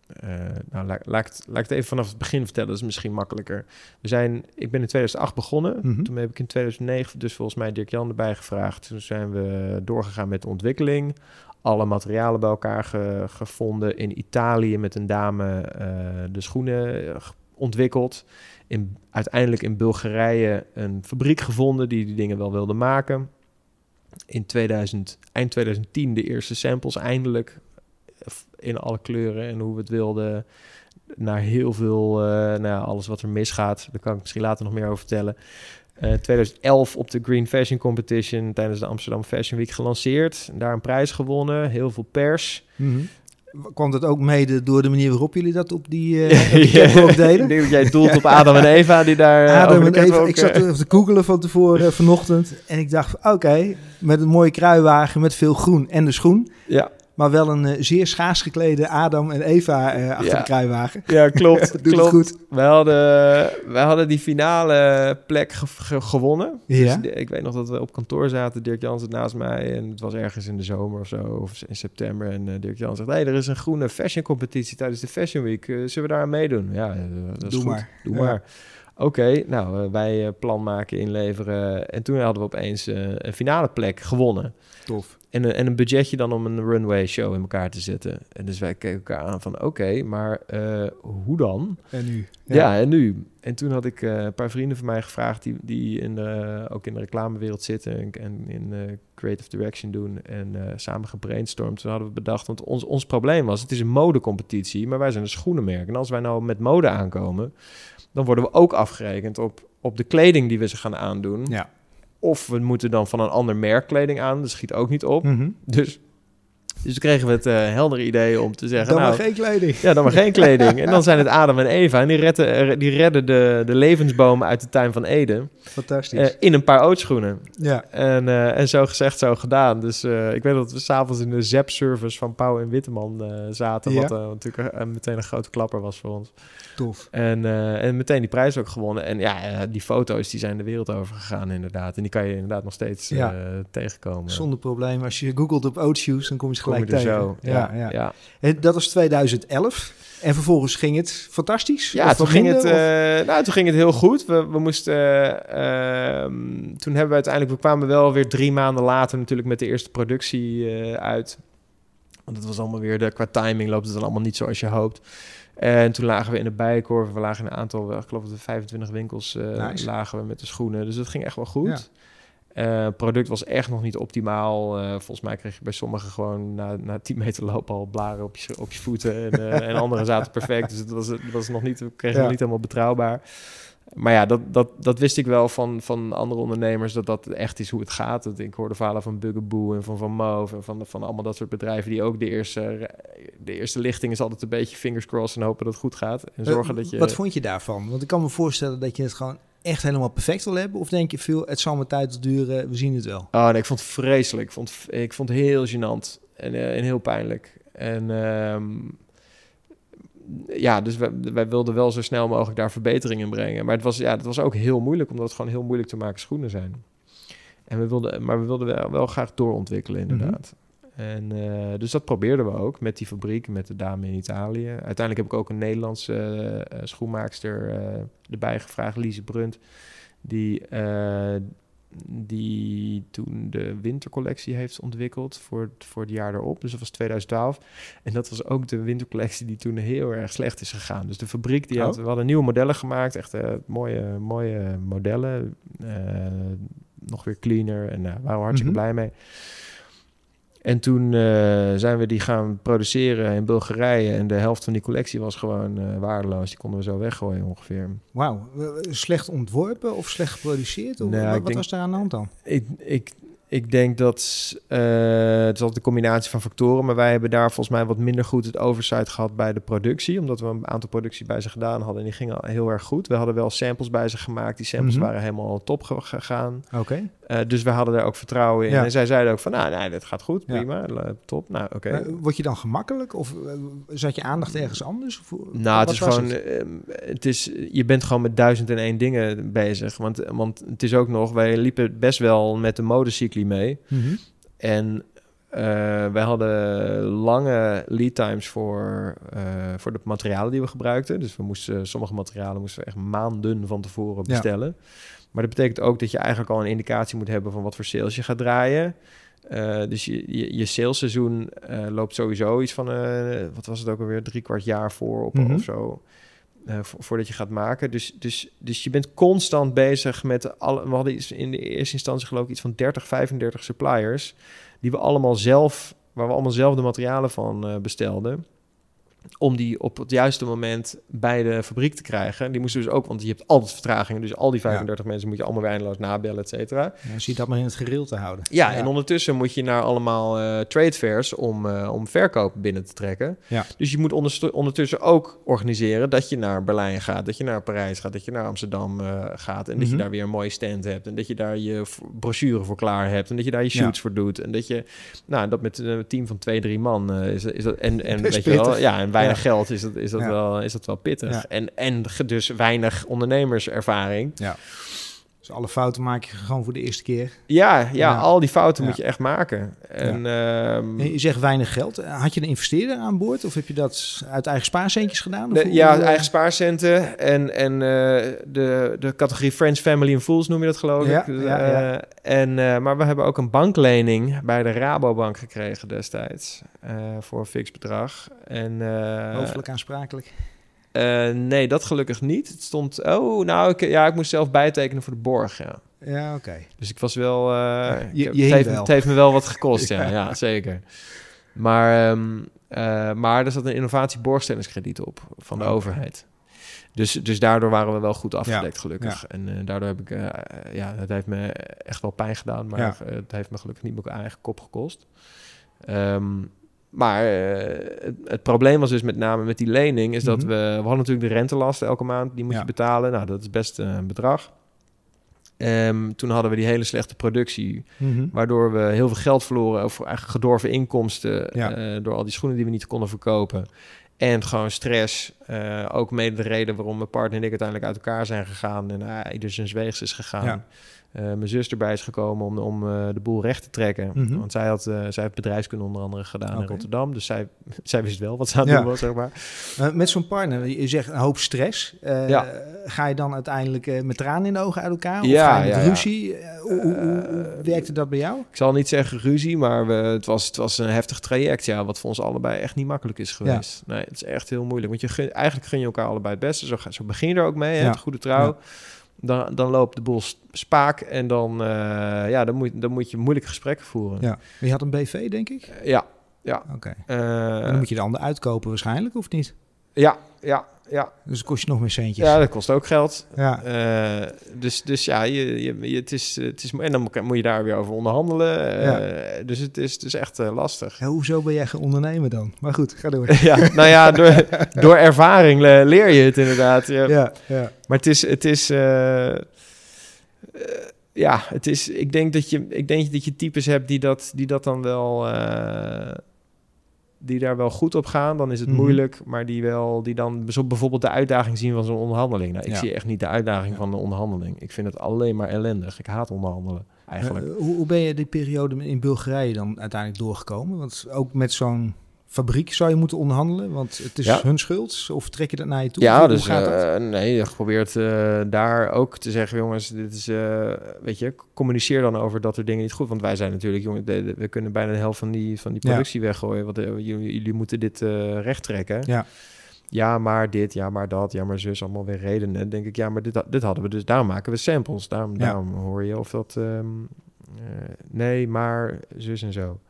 eh, nou, laat, laat, ik het, laat ik het even vanaf het begin vertellen, dat is misschien makkelijker. We zijn, ik ben in 2008 begonnen. Mhm. Toen heb ik in 2009 dus volgens mij Dirk Jan erbij gevraagd. Toen zijn we doorgegaan met de ontwikkeling. Alle materialen bij elkaar ge- gevonden. In Italië met een dame eh, de schoenen eh, ontwikkeld. In, uiteindelijk in Bulgarije een fabriek gevonden die die dingen wel wilde maken. In 2000, eind 2010 de eerste samples eindelijk in alle kleuren en hoe we het wilden. Naar heel veel, nou ja, alles wat er misgaat. Daar kan ik misschien later nog meer over vertellen. Eh 2011 op de Green Fashion Competition tijdens de Amsterdam Fashion Week gelanceerd. Daar een prijs gewonnen, heel veel pers. Mhm. Kwam dat ook mede door de manier waarop jullie dat op die, [laughs] catwalk deden? dat jij doelt op Adam en Eva die daar Adam en Eva, ik zat even te googelen van tevoren vanochtend. En ik dacht, oké, met een mooie kruiwagen met veel groen en de schoen. Ja, Maar wel een eh, zeer schaars geklede Adam en Eva eh, achter Ja. de kruiwagen. ja klopt. [laughs] Het klopt. goed. We hadden, we hadden die finale plek ge- ge- gewonnen. Ja. Dus de- ik weet nog dat we op kantoor zaten. Dirk Jan zat naast mij. En het was ergens in de zomer of zo. Of in september. En eh, Dirk Jan zegt... hey, er is een groene fashion competitie tijdens de Fashion Week. Zullen we daar aan meedoen? Ja, dat is Doe goed. maar. Doe Ja. maar. Oké, nou, wij plan maken, inleveren. En toen hadden we opeens een finale plek gewonnen. Tof. En een, en een budgetje dan om een runway show in elkaar te zetten. En dus wij keken elkaar aan van... Oké, maar eh, hoe dan? En nu? Ja. en nu? En toen had ik eh, een paar vrienden van mij gevraagd... die, die in de, ook in de reclamewereld zitten... en, en in eh, creative direction doen... en eh, samen gebrainstormd. Toen hadden we bedacht... want ons, ons probleem was... het is een modecompetitie... maar wij zijn een schoenenmerk. En als wij nou met mode aankomen... dan worden we ook afgerekend op, op de kleding die we ze gaan aandoen. Ja. Of we moeten dan van een ander merk kleding aan. Dat schiet ook niet op. Mhm. Dus, dus toen kregen we het eh heldere idee om te zeggen... Dan nou, maar geen kleding. ja, dan maar geen kleding. En dan zijn het [laughs] Adam en Eva. En die redden, eh, die redden de, de levensbomen uit de tuin van Eden. Fantastisch. eh, in een paar ootschoenen. ja. En, en zo gezegd, zo gedaan. Dus ik weet dat we s'avonds in de ZEP-service van Pauw en Witteman zaten. Ja. Wat natuurlijk meteen een grote klapper was voor ons. Tof. En, en meteen die prijs ook gewonnen. En ja, die foto's die zijn de wereld over gegaan inderdaad. En die kan je inderdaad nog steeds Ja. tegenkomen. Zonder probleem. Als je googelt op Oatshoes, dan kom je gelijk je er tegen. zo. Ja, ja. ja. En dat was 2011. En vervolgens ging het fantastisch? Ja, Of toen ging, het, eh, nou, toen ging het heel goed. We, we moesten, eh, ehm, toen hebben we uiteindelijk, we kwamen wel weer drie maanden later natuurlijk met de eerste productie eh, uit. Want het was allemaal weer, de, qua timing loopt het dan allemaal niet zoals je hoopt. En toen lagen we in de bijenkorf. We lagen in een aantal, ik geloof dat we 25 winkels eh, Nice. lagen we met de schoenen. Dus dat ging echt wel goed. Ja. Eh, product was echt nog niet optimaal. Eh, volgens mij kreeg je bij sommigen gewoon na, na 10 meter lopen al blaren op je, op je voeten. En, eh, [laughs] en anderen zaten perfect. Dus het was, het was nog niet, Ja. nog niet helemaal betrouwbaar. Maar ja, dat, dat, dat wist ik wel van, van andere ondernemers, dat dat echt is hoe het gaat. Dat, ik hoorde verhalen van Bugaboo en van Van Move en van, van allemaal dat soort bedrijven die ook de eerste, de eerste lichting is altijd een beetje fingers crossed en hopen dat het goed gaat. En zorgen dat je... Wat vond je daarvan? Want ik kan me voorstellen dat je het gewoon echt helemaal perfect wil hebben. Of denk je veel, het zal mijn tijd duren, we zien het wel. Oh nee, ik vond het vreselijk. Ik vond, ik vond het heel gênant en, eh, en heel pijnlijk. En ehm, ja, dus wij, wij wilden wel zo snel mogelijk daar verbetering in brengen. Maar het was, ja, het was ook heel moeilijk, omdat het gewoon heel moeilijk te maken schoenen zijn. En we wilden, maar we wilden wel, wel graag doorontwikkelen, inderdaad. En eh, dus dat probeerden we ook met die fabriek, met de dame in Italië. Uiteindelijk heb ik ook een Nederlandse uh, schoenmaakster uh, erbij gevraagd, Lise Brunt, die, die toen de wintercollectie heeft ontwikkeld voor, voor het jaar erop. Dus dat was 2012. En dat was ook de wintercollectie die toen heel erg slecht is gegaan. Dus de fabriek, die had, we hadden nieuwe modellen gemaakt, echt mooie, mooie modellen. nog weer cleaner en daar waren we hartstikke mm -hmm. blij mee. En toen uh, zijn we die gaan produceren in Bulgarije. En de helft van die collectie was gewoon uh, waardeloos. Die konden we zo weggooien ongeveer. Wauw. Slecht ontworpen of slecht geproduceerd? Of, nou, wat denk, was daar aan de hand dan? Ik, ik, ik denk dat uh, het is altijd een combinatie van factoren, maar wij hebben daar volgens mij wat minder goed het oversight gehad bij de productie, omdat we een aantal producties bij ze gedaan hadden en die gingen heel erg goed. We hadden wel samples bij ze gemaakt, die samples mm -hmm. waren helemaal top gegaan. Oké. Okay. Uh, dus we hadden daar ook vertrouwen in. Ja. En zij zeiden ook van, nou, nee, dat gaat goed, prima, ja. top, nou, oké. Okay. Uh, word je dan gemakkelijk of zat je aandacht ergens anders? Of, nou, het is gewoon, het? het? is, je bent gewoon met duizend en één dingen bezig. Want, want het is ook nog, wij liepen best wel met de mee. Mm -hmm. En wij hadden lange lead times voor, voor de materialen die we gebruikten. Dus we moesten, sommige materialen moesten we echt maanden van tevoren bestellen. Ja. Maar dat betekent ook dat je eigenlijk al een indicatie moet hebben van wat voor sales je gaat draaien. Uh, dus je, je, je salesseizoen loopt sowieso iets van, wat was het ook alweer, drie kwart jaar voor op, mm -hmm. of zo. Vo voordat je gaat maken. Dus, dus, dus je bent constant bezig met alle. We hadden in de eerste instantie geloof ik iets van 30, 35 suppliers. Die we allemaal zelf, waar we allemaal zelf de materialen van bestelden om die op het juiste moment bij de fabriek te krijgen. Die moesten dus ook, want je hebt altijd vertragingen. Dus al die 35 ja. mensen moet je allemaal weer eindeloos nabellen, et cetera. Ja, zie je dat maar in het gereel te houden. Ja, ja. en ondertussen moet je naar allemaal uh, trade fairs om, uh, om verkoop binnen te trekken. Ja. Dus je moet ondertussen ook organiseren dat je naar Berlijn gaat, dat je naar Parijs gaat, dat je naar Amsterdam uh, gaat. En dat mm -hmm. je daar weer een mooie stand hebt. En dat je daar je brochure voor klaar hebt. En dat je daar je shoots voor doet. En dat je, nou, dat met een team van twee, drie man is, is dat. En, en [laughs] weet je wel, ja, en weinig geld is dat, is dat, wel, is dat wel pittig. En, en dus weinig ondernemerservaring. Ja. Dus alle fouten maak je gewoon voor de eerste keer. Ja, ja, ja. al die fouten moet je echt maken. En, um, je zegt weinig geld. Had je een investeerder aan boord? Of heb je dat uit eigen spaarcentjes gedaan? De, ja, eigen spaarcenten. En, en uh, de, de categorie Friends, Family and Fools noem je dat geloof ik. Uh, en, uh, maar we hebben ook een banklening bij de Rabobank gekregen destijds. voor een fix bedrag. En, Hoofdelijk aansprakelijk? Uh, nee, dat gelukkig niet. Het stond, oh, nou, ik, ja, ik moest zelf bijtekenen voor de borg, ja. Ja, oké. Okay. Dus ik was wel, uh, ja, je, je het, heeft, wel. het heeft me wel wat gekost, [laughs] ja, ja, ja zeker. Maar, um, uh, maar er zat een innovatieborgstellingskrediet op van de oh, overheid. Dus, dus daardoor waren we wel goed afgedekt, gelukkig. En daardoor heb ik, ja, het heeft me echt wel pijn gedaan, maar het heeft me gelukkig niet mijn eigen kop gekost. Um, maar uh, het, het, probleem was dus met name met die lening... is dat mm -hmm. we... We hadden natuurlijk de rentelasten elke maand. Die moet ja. je betalen. Nou, dat is best uh, een bedrag. Um, toen hadden we die hele slechte productie... Mm -hmm. waardoor we heel veel geld verloren... of eigenlijk gedorven inkomsten... Ja. Uh, door al die schoenen die we niet konden verkopen. En gewoon stress. ook mede de reden waarom mijn partner en ik uiteindelijk uit elkaar zijn gegaan... en ieder zijn weegs is gegaan... Ja. Uh, mijn zus erbij is gekomen om, om uh, de boel recht te trekken. Mm -hmm. Want zij had uh, zij heeft bedrijfskunde onder andere gedaan okay. in Rotterdam. Dus zij, [laughs] zij wist wel wat ze aan het ja. doen was, zeg maar. met zo'n partner, je zegt een hoop stress. Ja. Ga je dan uiteindelijk met tranen in de ogen uit elkaar? Of ja, ga je met ruzie? Hoe, hoe, hoe, werkte dat bij jou? Ik zal niet zeggen ruzie, maar we, het, was, het was een heftig traject. Ja, wat voor ons allebei echt niet makkelijk is geweest. Nee, het is echt heel moeilijk. Want je eigenlijk gun je elkaar allebei het beste. Zo, zo begin je er ook mee, hè, goede trouw dan, dan loopt de boel spaak en dan, uh, ja, dan, moet, dan moet je moeilijke gesprekken voeren. Ja. Je had een BV, denk ik? Uh, ja, ja. Oké. Okay. Uh, dan moet je de ander uitkopen waarschijnlijk, of niet? Ja, ja, ja. Dus kost je nog meer centjes. Ja, dat kost ook geld. Ja. Uh, dus, dus ja, je, je, je, het is, het is, en dan moet je daar weer over onderhandelen. Uh, ja. Dus het is, het is echt uh, lastig. Ja, hoezo ben jij gaan ondernemen dan? Maar goed, ga door. [laughs] ja, nou ja, door, [laughs] door ervaring leer je het inderdaad. Ja, ja. ja. Maar het is, het is ja, het is, ik denk dat je, ik denk dat je types hebt die dat, die dat dan wel die daar wel goed op gaan, dan is het Mhm. moeilijk. Maar die, wel, die dan bijvoorbeeld de uitdaging zien van zo'n onderhandeling. Nou, ik Ja. zie echt niet de uitdaging Ja. van de onderhandeling. Ik vind het alleen maar ellendig. Ik haat onderhandelen, eigenlijk. Eh, hoe, hoe ben je die periode in Bulgarije dan uiteindelijk doorgekomen? Want ook met zo'n fabriek zou je moeten onderhandelen, want het is Ja. hun schuld. Of trek je dat naar je toe? Ja, Hoe dus gaat dat? eh, nee, je probeert eh, daar ook te zeggen, jongens, dit is, eh, weet je, communiceer dan over dat er dingen niet goed. Want wij zijn natuurlijk, jongen, de- de- we kunnen bijna de helft van die, van die Ja. productie weggooien. Want jullie, jullie moeten dit recht trekken. Ja. Ja, maar dit, ja, maar dat, ja, maar zus, allemaal weer redenen. Dan denk ik, ja, maar dit, dit hadden we dus, daarom maken we samples. Daarom, Ja. daarom hoor je of dat, ehm, eh, nee, maar zus en zo.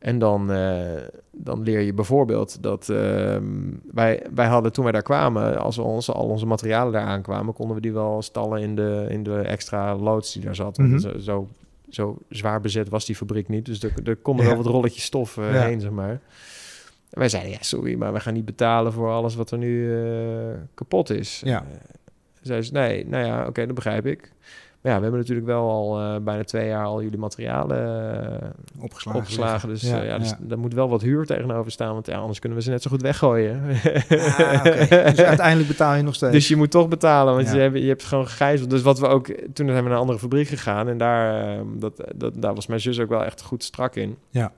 En dan, eh, dan leer je bijvoorbeeld dat ehm, wij, wij hadden toen wij daar kwamen, als we ons, al onze materialen daar aankwamen, konden we die wel stallen in de, in de extra loods die daar zat. Mhm. zo, zo, zo zwaar bezet was die fabriek niet. Dus er, er konden Ja. wel wat rolletjes stof eh, Ja. heen, zeg maar. En wij zeiden, ja, sorry, maar we gaan niet betalen voor alles wat er nu eh, kapot is. Ja. Zei ze, nee, nou ja, oké, dat begrijp ik. Maar ja, we hebben natuurlijk wel al eh, bijna twee jaar al jullie materialen eh, Opgeslagen. opgeslagen. Dus Ja, ja, ja, dus ja. daar moet wel wat huur tegenover staan, want ja, anders kunnen we ze net zo goed weggooien. Ah. [laughs] Dus uiteindelijk betaal je nog steeds. Dus je moet toch betalen, want je, hebt, je hebt gewoon gegijzeld. Dus wat we ook... Toen zijn we naar een andere fabriek gegaan. En daar, eh, dat, dat, daar was mijn zus ook wel echt goed strak in. Ja.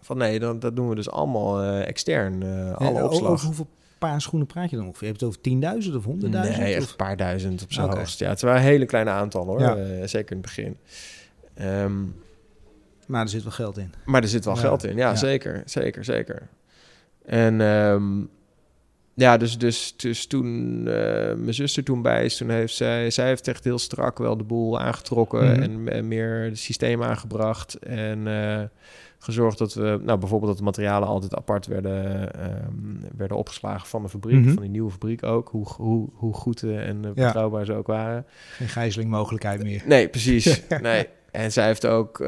Van nee, dat, dat doen we dus allemaal eh, extern. eh, Eh, alle opslag. Over hoeveel paar schoenen praat je dan ongeveer? Heb je het over 10.000 of 100.000? Nee, echt Of- een paar duizend op zijn Oké. hoogst. Ja, het waren hele kleine aantallen hoor. Ja. Eh, zeker in het begin. Ehm, Maar er zit wel geld in. Maar er zit wel Ja, geld in. Ja, ja. zeker. Zeker, zeker. En ehm, ja, dus, dus, dus toen eh, mijn zuster toen bij is, toen heeft zij, zij heeft echt heel strak wel de boel aangetrokken Mhm. en, en meer het systeem aangebracht. En eh, gezorgd dat we, nou bijvoorbeeld dat de materialen altijd apart werden, ehm, werden opgeslagen van de fabriek, Mhm. van die nieuwe fabriek ook. Hoe, hoe, hoe goed eh, en Ja. betrouwbaar ze ook waren. Geen gijzelingmogelijkheid meer. Nee, precies. [laughs] nee. En zij heeft ook eh,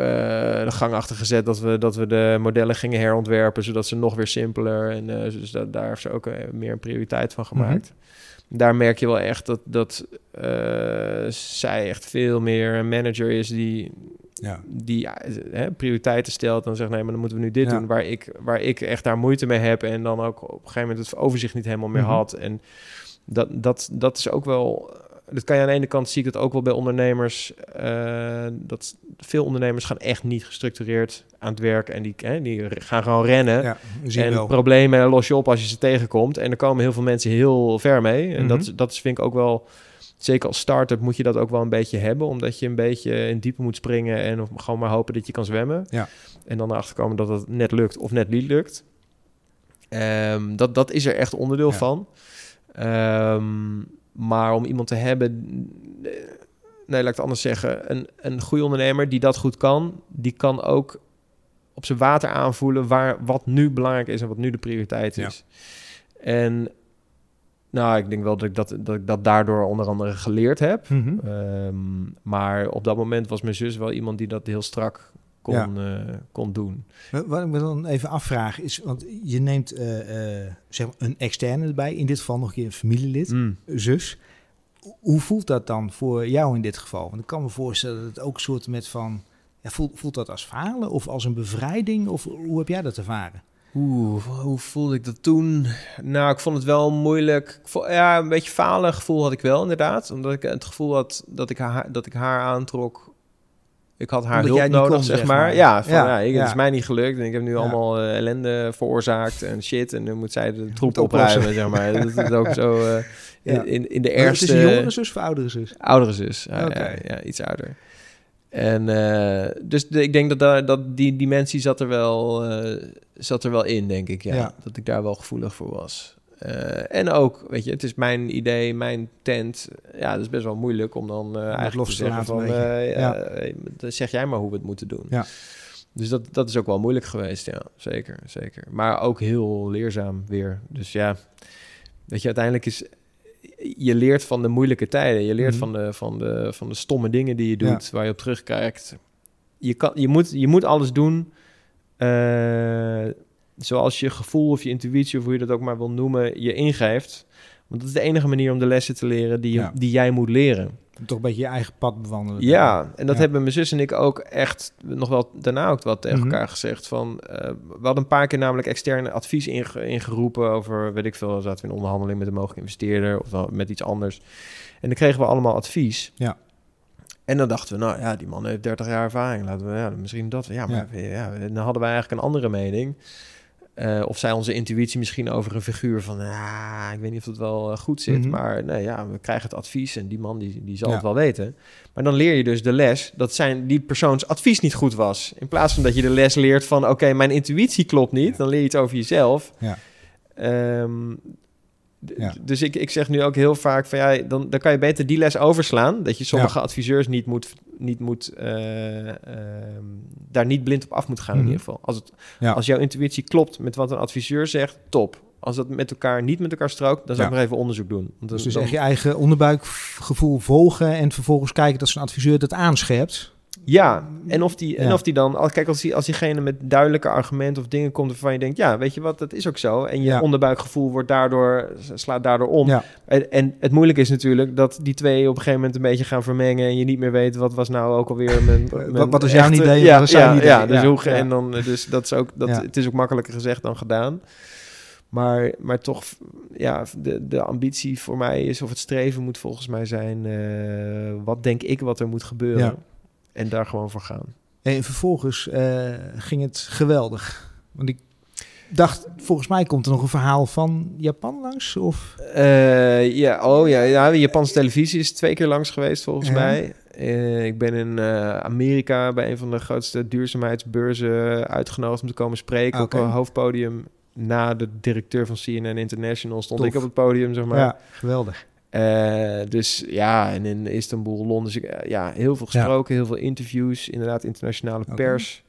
de gang achter gezet dat we, dat we de modellen gingen herontwerpen, zodat ze nog weer simpeler. En eh, dus dat, daar heeft ze ook eh, meer een prioriteit van gemaakt. Daar merk je wel echt dat, dat zij echt veel meer een manager is die, Ja. die hè, prioriteiten stelt. En zegt nee, maar dan moeten we nu dit Ja. doen. Waar ik, waar ik echt daar moeite mee heb. En dan ook op een gegeven moment het overzicht niet helemaal meer Mhm. had. En dat, dat, dat is ook wel. Dat kan je aan de ene kant zie ik dat ook wel bij ondernemers. eh, dat veel ondernemers gaan echt niet gestructureerd aan het werk. En die, hè, die gaan gewoon rennen. Ja, En wel. problemen los je op als je ze tegenkomt. En er komen heel veel mensen heel ver mee. En Mhm. dat, dat is, vind ik ook wel... Zeker als start-up moet je dat ook wel een beetje hebben. Omdat je een beetje in diepe moet springen. En of gewoon maar hopen dat je kan zwemmen. Ja. En dan erachter komen dat het net lukt of net niet lukt. Ehm, dat, dat is er echt onderdeel Ja. van. Ehm, maar om iemand te hebben... eh, Nee, laat ik het anders zeggen. Een, een goede ondernemer die dat goed kan... die kan ook op zijn water aanvoelen... Waar, wat nu belangrijk is en wat nu de prioriteit Ja. is. En nou, ik denk wel dat ik dat, dat ik dat daardoor onder andere geleerd heb. Mhm. Ehm, maar op dat moment was mijn zus wel iemand die dat heel strak kon, Ja. eh, kon doen. Wat ik me dan even afvraag is, want je neemt eh, eh, zeg maar een externe erbij, in dit geval nog een keer een familielid, Mm. zus. Hoe voelt dat dan voor jou in dit geval? Want ik kan me voorstellen dat het ook een soort met van, ja, voelt, voelt dat als falen of als een bevrijding? Of hoe heb jij dat ervaren? Oeh, hoe voelde ik dat toen? Nou, ik vond het wel moeilijk. Ja, een beetje falen gevoel had ik wel inderdaad. Omdat ik het gevoel had dat ik haar, dat ik haar aantrok. Ik had haar Omdat hulp nodig, kon, zeg zeg maar. maar. Ja, van, ja. Ja, ik, ja. het is mij niet gelukt. En ik heb nu allemaal eh, ellende veroorzaakt en shit. En nu moet zij de troep opruimen, zeg maar. [laughs] Dat is ook zo eh, in, in, in de Maar ergste... is een jongere zus of oudere zus? Oudere zus. Ja, Oké. ja, ja, iets ouder. En eh, dus de, ik denk dat, daar, dat die dimensie zat er, wel, zat er wel in, denk ik. Ja. Dat ik daar wel gevoelig voor was. Eh, en ook, weet je, het is mijn idee, mijn tent. Ja, dat is best wel moeilijk om dan eh eigenlijk los te zeggen van... eh, Ja. dan zeg jij maar hoe we het moeten doen. Ja. Dus dat, dat is ook wel moeilijk geweest, ja. Zeker, zeker. Maar ook heel leerzaam weer. Dus ja, weet je, uiteindelijk is... Je leert van de moeilijke tijden. Je leert Mhm. van, de, van, de, van de stomme dingen die je doet, waar je op terugkijkt. Je, kan, je, moet, je moet alles doen zoals je gevoel of je intuïtie, of hoe je dat ook maar wil noemen, je ingeeft. Want dat is de enige manier om de lessen te leren die, Ja. die jij moet leren. Toch een beetje je eigen pad bewandelen. Ja, en dat Ja. hebben mijn zus en ik ook echt nog wel daarna ook wat tegen Mhm. elkaar gezegd. Van, eh, we hadden een paar keer namelijk externe advies inge- ingeroepen over, weet ik veel, zaten we in onderhandeling met een mogelijke investeerder of met iets anders. En dan kregen we allemaal advies. Ja. En dan dachten we, nou ja, die man heeft 30 jaar ervaring. Laten we ja, misschien dat. Ja, maar ja. dan hadden wij eigenlijk een andere mening. Eh, of zij onze intuïtie misschien over een figuur van, ja, ik weet niet of het wel eh, goed zit, Mhm. maar nee, ja, we krijgen het advies en die man die, die zal Ja. het wel weten. Maar dan leer je dus de les dat zijn die persoons advies niet goed was. In plaats van dat je de les leert van, oké, mijn intuïtie klopt niet, dan leer je iets over jezelf. Ja. Ehm, Ja. Dus ik, ik zeg nu ook heel vaak van ja, dan, dan kan je beter die les overslaan. Dat je sommige adviseurs niet moet, niet moet eh, ehm, daar niet blind op af moet gaan Mhm. in ieder geval. Als, het, Ja. als jouw intuïtie klopt met wat een adviseur zegt, top. Als dat met elkaar niet met elkaar strookt, dan zou Ja. ik nog even onderzoek doen. Want Dus, dan- dus echt je eigen onderbuikgevoel volgen en vervolgens kijken dat zo'n adviseur dat aanscherpt. Ja, en of die, en of die dan, kijk, als, die, als diegene met duidelijke argumenten of dingen komt waarvan je denkt, ja, weet je wat, dat is ook zo. En je Ja. onderbuikgevoel wordt daardoor, slaat daardoor om. Ja. En, en het moeilijke is natuurlijk dat die twee op een gegeven moment een beetje gaan vermengen en je niet meer weet wat was nou ook alweer mijn, [laughs] mijn wat was jouw echte- idee, Ja, was zijn idee? ja, dus hoe, en dan, eh, dus dat is ook, dat, het is ook makkelijker gezegd dan gedaan. Maar, maar toch, ja, de, de ambitie voor mij is, of het streven moet volgens mij zijn, eh, wat denk ik wat er moet gebeuren? En daar gewoon voor gaan. En vervolgens eh, ging het geweldig. Want ik dacht, volgens mij komt er nog een verhaal van Japan langs. Of Eh, ja, oh ja, ja, de Japanse televisie is twee keer langs geweest volgens mij. Eh, ik ben in eh, Amerika bij een van de grootste duurzaamheidsbeurzen uitgenodigd om te komen spreken op een hoofdpodium. Na de directeur van CNN International stond Tof. ik op het podium, zeg maar. ja, geweldig. Eh, dus ja, en in Istanbul, Londen, ik, eh, ja, heel veel gesproken, heel veel interviews, inderdaad internationale pers.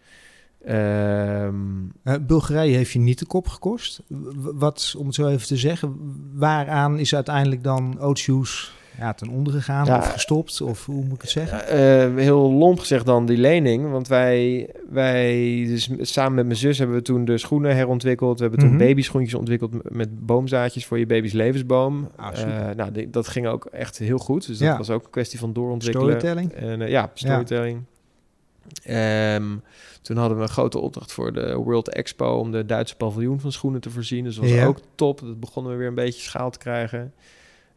Ehm, Eh, Bulgarije heeft je niet de kop gekost. W- Wat, om het zo even te zeggen, waaraan is uiteindelijk dan Oatshoes ja, ten onder gegaan Ja. of gestopt? Of hoe moet ik het zeggen? Eh, heel lomp gezegd dan die lening. Want wij, wij dus samen met mijn zus hebben we toen de schoenen herontwikkeld. We hebben toen Mhm. babyschoentjes ontwikkeld met boomzaadjes voor je baby's levensboom. Ah. Eh, nou, die- dat ging ook echt heel goed. Dus dat Ja. was ook een kwestie van doorontwikkelen. Storytelling? En, eh, ja, storytelling. Ehm, toen hadden we een grote opdracht voor de World Expo om de Duitse paviljoen van schoenen te voorzien. Dus dat was ook top. Dat begonnen we weer een beetje schaal te krijgen.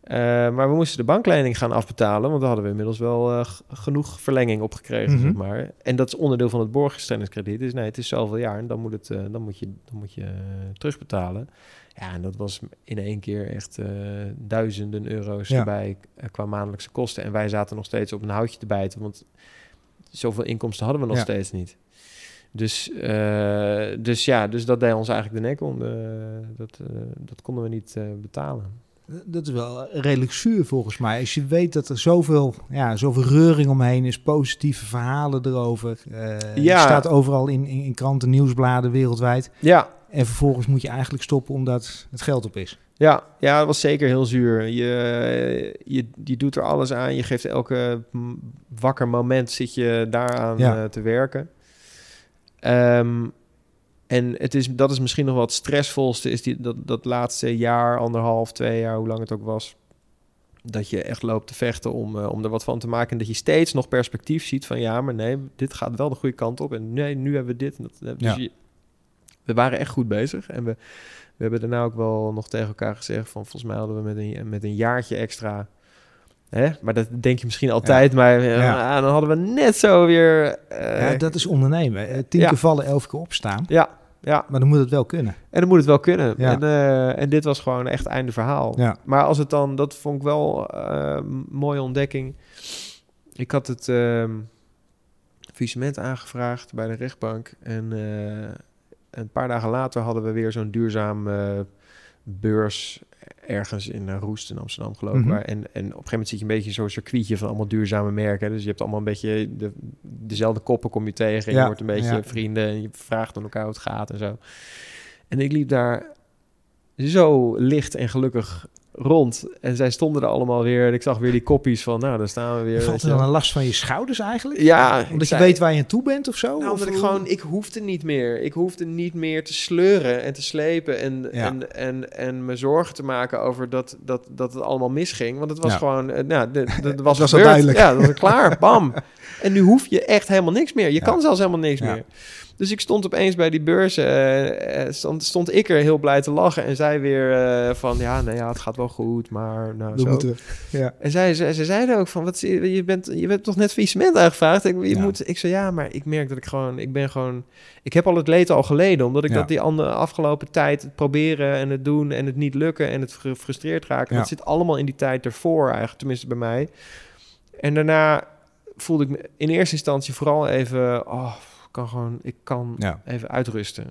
Eh, maar we moesten de banklening gaan afbetalen, want daar hadden we inmiddels wel eh, genoeg verlenging op gekregen, Mhm. zeg maar. En dat is onderdeel van het borgstellingskrediet. Dus nee, het is zoveel jaar en dan moet, het, eh, dan moet je, dan moet je terugbetalen. Ja, en dat was in één keer echt duizenden euro's Ja. erbij qua maandelijkse kosten. En wij zaten nog steeds op een houtje te bijten, want zoveel inkomsten hadden we nog Ja. steeds niet. Dus, dus ja, dus dat deed ons eigenlijk de nek om. Dat, dat konden we niet betalen. Dat is wel redelijk zuur volgens mij. Als je weet dat er zoveel, ja, zoveel reuring omheen is, positieve verhalen erover. eh Ja. Het staat overal in, in, in kranten, nieuwsbladen wereldwijd. Ja, En vervolgens moet je eigenlijk stoppen omdat het geld op is. Ja, ja, dat was zeker heel zuur. Je, je, je doet er alles aan. Je geeft elke wakker moment zit je daaraan Ja. eh, te werken. Ehm, en het is, dat is misschien nog wat stressvolste, is die, dat, dat laatste jaar, anderhalf, twee jaar, hoe lang het ook was. Dat je echt loopt te vechten om, eh, om er wat van te maken. En dat je steeds nog perspectief ziet van ja, maar nee, dit gaat wel de goede kant op. En nee, nu hebben we dit. En dat, dus Ja. je- we waren echt goed bezig. En we, we hebben daarna ook wel nog tegen elkaar gezegd van volgens mij hadden we met een, met een jaartje extra. Hè? Maar dat denk je misschien altijd. Maar eh, Ja. ah, dan hadden we net zo weer. eh, ja, dat is ondernemen. Eh, Tien keer vallen, elf keer opstaan. ja, ja, Maar dan moet het wel kunnen. en dan moet het wel kunnen. Ja. En, en dit was gewoon echt einde verhaal. Ja. Maar als het dan, dat vond ik wel een mooie ontdekking. Ik had het ehm faillissement aangevraagd bij de rechtbank. En een paar dagen later hadden we weer zo'n duurzaam beurs ergens in eh, Roest in Amsterdam geloof ik. Mhm. En, en op een gegeven moment zit je een beetje zo'n circuitje van allemaal duurzame merken. Dus je hebt allemaal een beetje de, dezelfde koppen kom je tegen. En Ja, je wordt een beetje ja. vrienden en je vraagt aan elkaar hoe het gaat en zo. En ik liep daar zo licht en gelukkig rond. En zij stonden er allemaal weer. En ik zag weer die koppies van, nou, daar staan we weer. Valt er je dan een last van je schouders eigenlijk? Ja, Omdat je weet waar je aan toe bent of zo? Nou, Of ik gewoon, ik hoefde niet meer. Ik hoefde niet meer te sleuren en te slepen en, Ja. en, en, en me zorgen te maken over dat, dat, dat het allemaal misging. Want het was Ja. gewoon, eh, nou, [laughs] het was, was al duidelijk. Ja, dat was klaar, bam. En nu hoef je echt helemaal niks meer. Je Ja. kan zelfs helemaal niks meer. Dus ik stond opeens bij die beurs, eh, eh, stond, stond ik er heel blij te lachen. En zij weer eh, van, ja, nou ja, het gaat wel goed, maar nou zo. moeten... Ja. En zij, ze, ze zeiden ook van, wat, je, bent, je bent toch net faillissement aangevraagd? Ik, je Ja. moet, ik zei, ja, maar ik merk dat ik gewoon, ik ben gewoon, ik heb al het leed al geleden, omdat ik Ja. dat die andere afgelopen tijd, het proberen en het doen en het niet lukken en het gefrustreerd raken, dat zit allemaal in die tijd ervoor eigenlijk, tenminste bij mij. En daarna voelde ik me in eerste instantie vooral even, oh, kan gewoon, ik kan Ja. even uitrusten.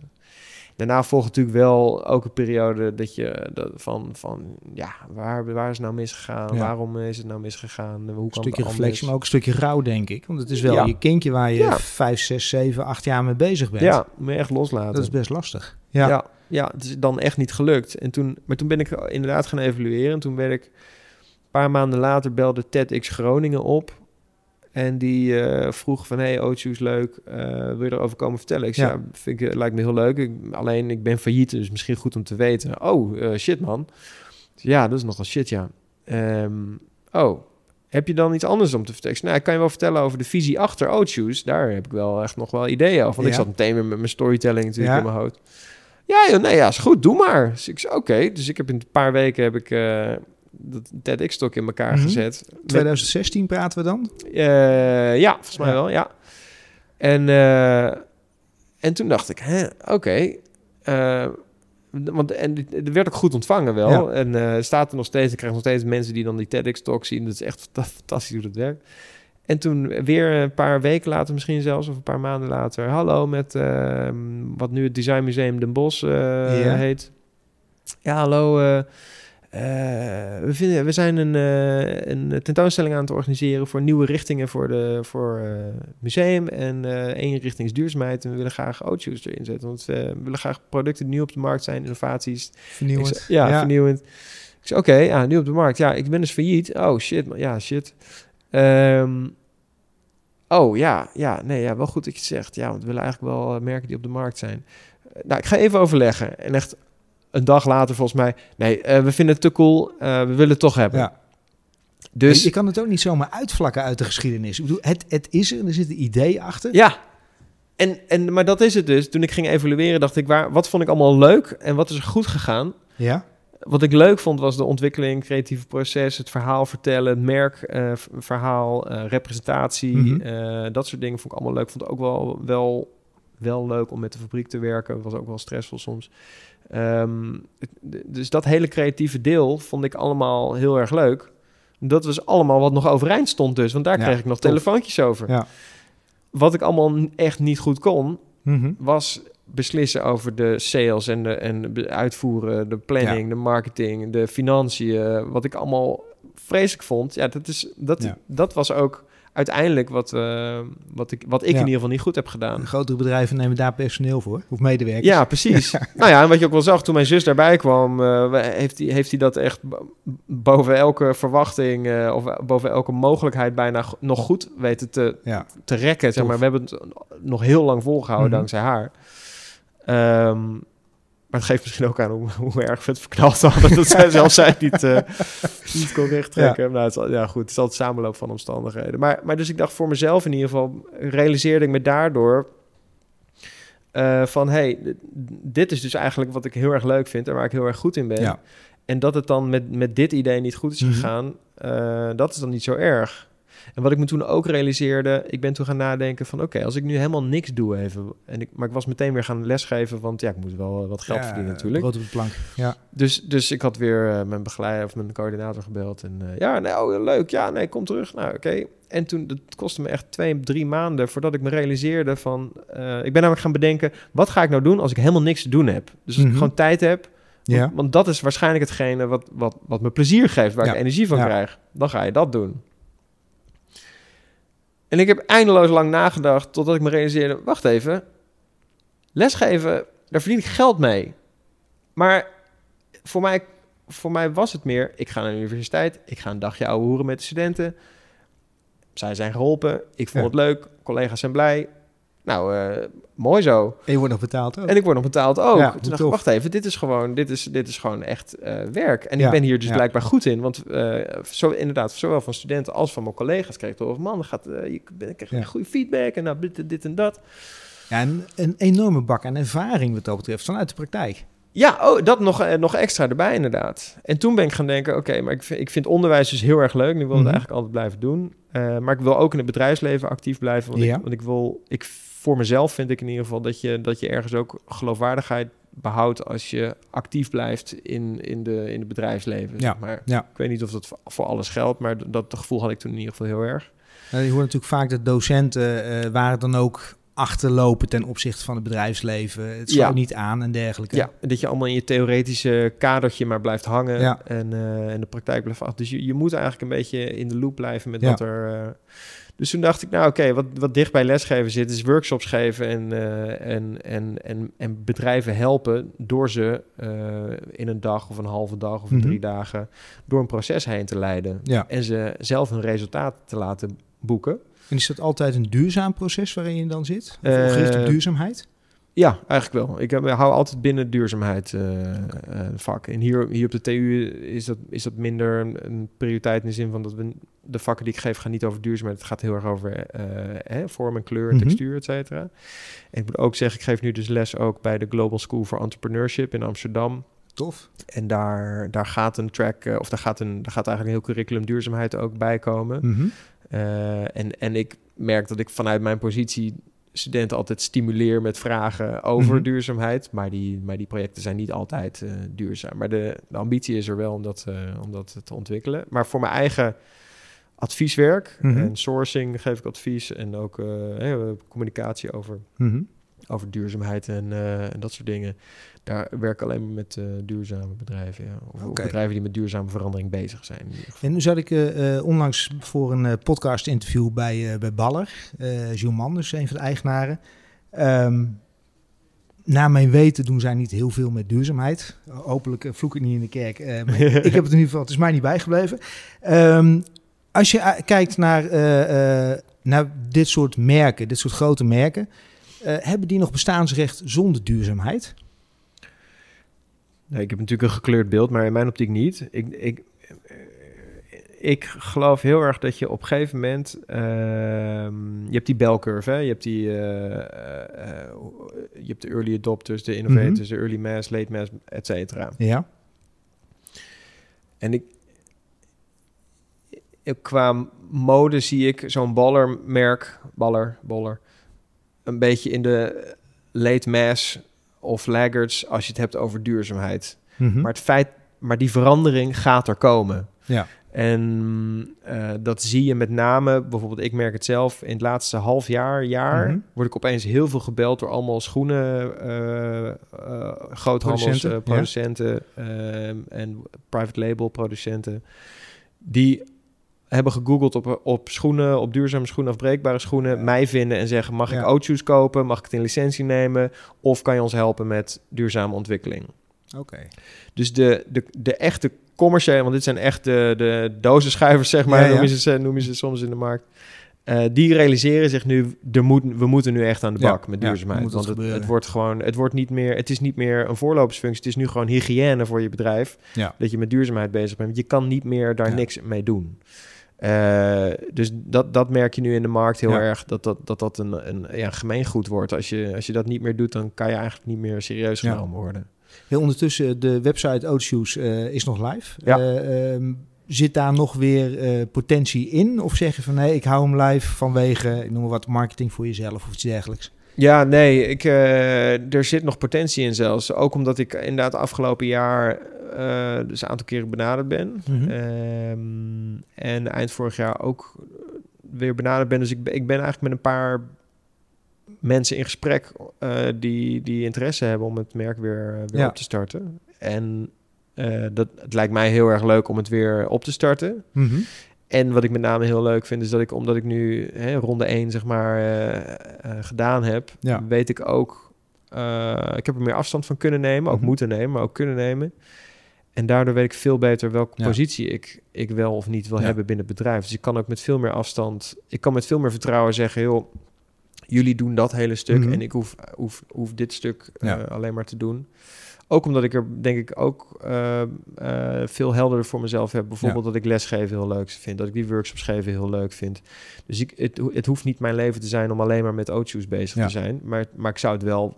Daarna volgt natuurlijk wel ook een periode dat je dat van, van ja, waar, waar is het nou misgegaan? Ja. Waarom is het nou misgegaan? Hoe Een kan stukje reflectie, maar ook een stukje rouw, denk ik. Want het is wel Ja. je kindje waar je Ja. vijf, zes, zeven, acht jaar mee bezig bent. Ja, me echt loslaten. Dat is best lastig. ja. Ja. ja, het is dan echt niet gelukt. En toen, maar toen ben ik inderdaad gaan evalueren. En toen werd ik een paar maanden later belde TEDx Groningen op. En die eh, vroeg van, hey, Ootje is leuk, eh, wil je erover komen vertellen? Ik zei, Ja. vind ik, lijkt me heel leuk. Ik, alleen, ik ben failliet, dus misschien goed om te weten. Oh, eh, shit man. Ja, dat is nogal shit, ja. Ehm, oh, heb je dan iets anders om te vertellen? Nou, ik kan je wel vertellen over de visie achter Oatshoes. Daar heb ik wel echt nog wel ideeën over. Want ik zat meteen weer met mijn storytelling natuurlijk Ja. in mijn hoofd. Ja, joh, nee, ja, is goed, doe maar. Dus ik zei, oké. Dus ik heb in een paar weken heb ik dat TEDx-stok in elkaar Mhm. gezet. Met- 2016 praten we dan? eh, ja, volgens mij Ja. wel, ja. En, eh, en toen dacht ik, oké. eh, want en het werd ook goed ontvangen wel. Ja. En staat er nog steeds, ik krijg nog steeds mensen die dan die TEDx-talk zien. Dat is echt [laughs] fanta- fantastisch hoe dat werkt. En toen weer een paar weken later, misschien zelfs, of een paar maanden later... Hallo, met eh, wat nu het Design Museum Den Bosch heet. Ja, hallo. Eh, we, vinden, we zijn een, eh, een tentoonstelling aan het organiseren voor nieuwe richtingen voor, de, voor eh, het museum. En één richting is duurzaamheid. En we willen graag Oatshoes erin zetten. Want we willen graag producten die nieuw op de markt zijn, innovaties. Vernieuwend. zei, ja, vernieuwend. Ik zei, oké, ja, nu op de markt. Ja, ik ben dus failliet. Oh, shit. man. Ja, shit. Ehm, oh, ja, ja, nee, ja, wel goed dat je het zegt. Ja, want we willen eigenlijk wel merken die op de markt zijn. Nou, ik ga even overleggen. En echt een dag later volgens mij... Nee, eh, we vinden het te cool. Eh, we willen het toch hebben. Ja. Dus Je kan het ook niet zomaar uitvlakken uit de geschiedenis. Ik bedoel, het, het is er, er zit een idee achter. Ja, en, en, maar dat is het dus. Toen ik ging evalueren, dacht ik, waar, wat vond ik allemaal leuk en wat is er goed gegaan? Ja. Wat ik leuk vond was de ontwikkeling, creatieve proces, het verhaal vertellen, het merk, eh, representatie, Mhm. dat soort dingen vond ik allemaal leuk. Vond ook wel, wel, wel leuk om met de fabriek te werken. Was ook wel stressvol soms. Ehm, dus dat hele creatieve deel vond ik allemaal heel erg leuk. Dat was allemaal wat nog overeind stond dus, want daar Ja, kreeg ik nog tof. telefoontjes over. Ja. Wat ik allemaal echt niet goed kon, Mhm. was beslissen over de sales en de, en de uitvoeren, de planning, de marketing, de financiën. Wat ik allemaal vreselijk vond. Ja, dat, is, dat, Ja. dat was ook uiteindelijk wat, eh, wat ik, wat ik Ja. in ieder geval niet goed heb gedaan. Grotere bedrijven nemen daar personeel voor, of medewerkers. Ja, precies. [laughs] nou ja, en wat je ook wel zag toen mijn zus daarbij kwam, eh, heeft hij heeft hij dat echt bo- boven elke verwachting eh, of boven elke mogelijkheid bijna nog goed weten te, Ja. te rekken. Zeg maar. We hebben het nog heel lang volgehouden Mhm. dankzij haar. Ehm, maar het geeft misschien ook aan hoe, [laughs] hoe erg we het verknald hadden. Dat zij zelfs zij niet, eh, [laughs] niet kon rechttrekken. Nou, het is, ja, goed, het is altijd samenloop van omstandigheden. Maar, maar dus ik dacht voor mezelf in ieder geval, realiseerde ik me daardoor... eh, van, hey, dit is dus eigenlijk wat ik heel erg leuk vind... en waar ik heel erg goed in ben. Ja. En dat het dan met, met dit idee niet goed is Mhm. gegaan... eh, dat is dan niet zo erg. En wat ik me toen ook realiseerde, ik ben toen gaan nadenken van oké, als ik nu helemaal niks doe even. En ik, maar ik was meteen weer gaan lesgeven, want ja, ik moet wel eh, wat geld Ja, verdienen natuurlijk. Brood op de plank. Ja. Dus, dus ik had weer eh, mijn begeleider of mijn coördinator gebeld. En eh, ja, nou leuk, ja, nee, kom terug. Nou, oké. En toen, dat kostte me echt twee, drie maanden voordat ik me realiseerde van... ik ben namelijk gaan bedenken, wat ga ik nou doen als ik helemaal niks te doen heb? Dus als Mhm. ik gewoon tijd heb. Want, dat is waarschijnlijk hetgene wat, wat, wat me plezier geeft, waar Ja. ik energie van Ja. krijg. Dan ga je dat doen. En ik heb eindeloos lang nagedacht totdat ik me realiseerde... wacht even, lesgeven, daar verdien ik geld mee. Maar voor mij voor mij was het meer, ik ga naar de universiteit, ik ga een dagje ouwe hoeren met de studenten. Zij zijn geholpen, ik vond Ja. het leuk, collega's zijn blij. Nou, eh, mooi zo. En je wordt nog betaald ook. En ik word nog betaald ook. Ja, Toen dacht ik, wacht even, dit is gewoon, dit is, dit is gewoon echt eh, werk. En Ja, ik ben hier dus ja. blijkbaar goed in. Want eh, zo, inderdaad, zowel van studenten als van mijn collega's kreeg ik toch... man, gaat, eh, je ben- ik krijg Ja. goede feedback en nou, dit, dit en dat. Ja, een, een enorme bak aan ervaring wat dat betreft, vanuit de praktijk. Ja, oh, dat nog, nog extra erbij inderdaad. En toen ben ik gaan denken, oké, maar ik vind, ik vind onderwijs dus heel erg leuk. En ik wil Mhm. het eigenlijk altijd blijven doen. Maar ik wil ook in het bedrijfsleven actief blijven. Want, Ja. ik, want ik wil, ik, voor mezelf vind ik in ieder geval dat je, dat je ergens ook geloofwaardigheid behoudt als je actief blijft in, in, de, in het bedrijfsleven. Ja, Zeg maar. ja. Ik weet niet of dat voor- alles geldt, maar dat gevoel had ik toen in ieder geval heel erg. Je hoort natuurlijk vaak dat docenten eh, waren dan ook achterlopen ten opzichte van het bedrijfsleven. Het sloot Ja. niet aan en dergelijke. Ja, dat je allemaal in je theoretische kadertje maar blijft hangen Ja. en, eh, en de praktijk blijft af. Dus je, je moet eigenlijk een beetje in de loop blijven met Ja. wat er... eh, dus toen dacht ik, nou oké, wat, wat dicht bij lesgeven zit, is workshops geven en, eh, en, en, en, en bedrijven helpen door ze in een dag of een halve dag of Mhm. drie dagen door een proces heen te leiden. Ja. En ze zelf hun resultaat te laten boeken. En is dat altijd een duurzaam proces waarin je dan zit? Of gericht op Eh, duurzaamheid? Ja, eigenlijk wel. Ik heb, hou altijd binnen duurzaamheid eh, eh, vak. En hier, hier op de TU is dat, is dat minder een, prioriteit in de zin van dat we de vakken die ik geef gaan niet over duurzaamheid. Het gaat heel erg over eh, hè, vorm en kleur en Mhm. textuur, et cetera. En ik moet ook zeggen, ik geef nu dus les ook bij de Global School for Entrepreneurship in Amsterdam. Tof. En daar, daar gaat een track, eh, of daar gaat, een, daar gaat eigenlijk een heel curriculum duurzaamheid ook bij komen. Mhm. Eh, en, en ik merk dat ik vanuit mijn positie studenten altijd stimuleer met vragen over Mhm. duurzaamheid. Maar die, maar die projecten zijn niet altijd eh, duurzaam. Maar de, de ambitie is er wel om dat, eh, om dat te ontwikkelen. Maar voor mijn eigen advieswerk Mhm. en sourcing geef ik advies. En ook eh, communicatie over, Mhm. Over duurzaamheid en, eh, en dat soort dingen. Daar werk ik alleen maar met eh, duurzame bedrijven. Ja. Of, bedrijven die met duurzame verandering bezig zijn. En nu zat ik eh, onlangs voor een eh, podcast-interview bij, bij Baller. eh Jules Manders, een van de eigenaren. Ehm naar mijn weten doen zij niet heel veel met duurzaamheid. Hopelijk vloek ik niet in de kerk. [laughs] ik heb het in ieder geval, het is mij niet bijgebleven. Ehm, als je kijkt naar, naar dit soort merken, dit soort grote merken... eh, hebben die nog bestaansrecht zonder duurzaamheid? Nee, ik heb natuurlijk een gekleurd beeld, maar in mijn optiek niet. Ik, ik, eh, ik geloof heel erg dat je op een gegeven moment... ehm, je hebt die belcurve, hè? Je hebt, die, eh, je hebt de early adopters, de innovators, de early mass, late mass, et cetera. Ja. En ik, qua mode zie ik zo'n ballermerk, baller, baller, een beetje in de late mass of laggards als je het hebt over duurzaamheid. Mhm. Maar het feit, maar die verandering gaat er komen. Ja. En eh, dat zie je met name, bijvoorbeeld ik merk het zelf, in het laatste half jaar, jaar, Mhm. word ik opeens heel veel gebeld door allemaal schoenen, groothandels, Producenten, eh, producenten ehm, en private label producenten, die hebben gegoogeld op, op schoenen, op duurzame schoenen, afbreekbare schoenen, Ja. mij vinden en zeggen, mag Ja. ik O-shoes kopen, mag ik het in licentie nemen, of kan je ons helpen met duurzame ontwikkeling? Oké. Dus de, de, de echte commerciële, want dit zijn echt de, de dozenschuivers, zeg maar, Ja. Noemen, ze, noemen ze soms in de markt. Eh, die realiseren zich nu, moet, we moeten nu echt aan de Ja, bak met duurzaamheid. want het, het wordt gewoon, het wordt niet meer, het is niet meer een voorlopersfunctie, het is nu gewoon hygiëne voor je bedrijf. Ja. Dat je met duurzaamheid bezig bent. Je kan niet meer daar niks mee doen. Eh, dus dat, dat merk je nu in de markt heel Ja. erg, dat dat, dat, dat een, een ja, gemeengoed wordt. Als je, als je dat niet meer doet, dan kan je eigenlijk niet meer serieus Ja. genomen worden. Heel ondertussen, de website Oatshoes eh is nog live. Ja. Eh, ehm, zit daar nog weer potentie in? Of zeg je van nee, ik hou hem live vanwege, ik noem maar wat, marketing voor jezelf of iets dergelijks? Ja, nee, ik, eh, er zit nog potentie in zelfs. Ook omdat ik inderdaad afgelopen jaar eh, dus een aantal keren benaderd ben. Mhm. Ehm, en eind vorig jaar ook weer benaderd ben. Dus ik, ben- ik ben eigenlijk met een paar mensen in gesprek eh, die, die interesse hebben om het merk weer, weer Ja. op te starten. En eh, dat, het lijkt mij heel erg leuk om het weer op te starten. Mhm. En wat ik met name heel leuk vind, is dat ik, omdat ik nu hè, ronde 1 zeg maar eh, eh, gedaan heb, Ja. weet ik ook, eh, ik heb er meer afstand van kunnen nemen, ook Mhm. moeten nemen, maar ook kunnen nemen. En daardoor weet ik veel beter welke Ja. positie ik, ik wel of niet wil Ja. hebben binnen het bedrijf. Dus ik kan ook met veel meer afstand, ik kan met veel meer vertrouwen zeggen, joh, jullie doen dat hele stuk Mhm. en ik hoef, hoef, hoef dit stuk alleen maar te doen. Ook omdat ik er denk ik ook eh, eh, veel helderder voor mezelf heb. Bijvoorbeeld dat ik lesgeven heel leuk vind, dat ik die workshops geven heel leuk vind. Dus ik, het, het hoeft niet mijn leven te zijn om alleen maar met Oatshoes bezig Ja. te zijn. Maar, maar ik zou het wel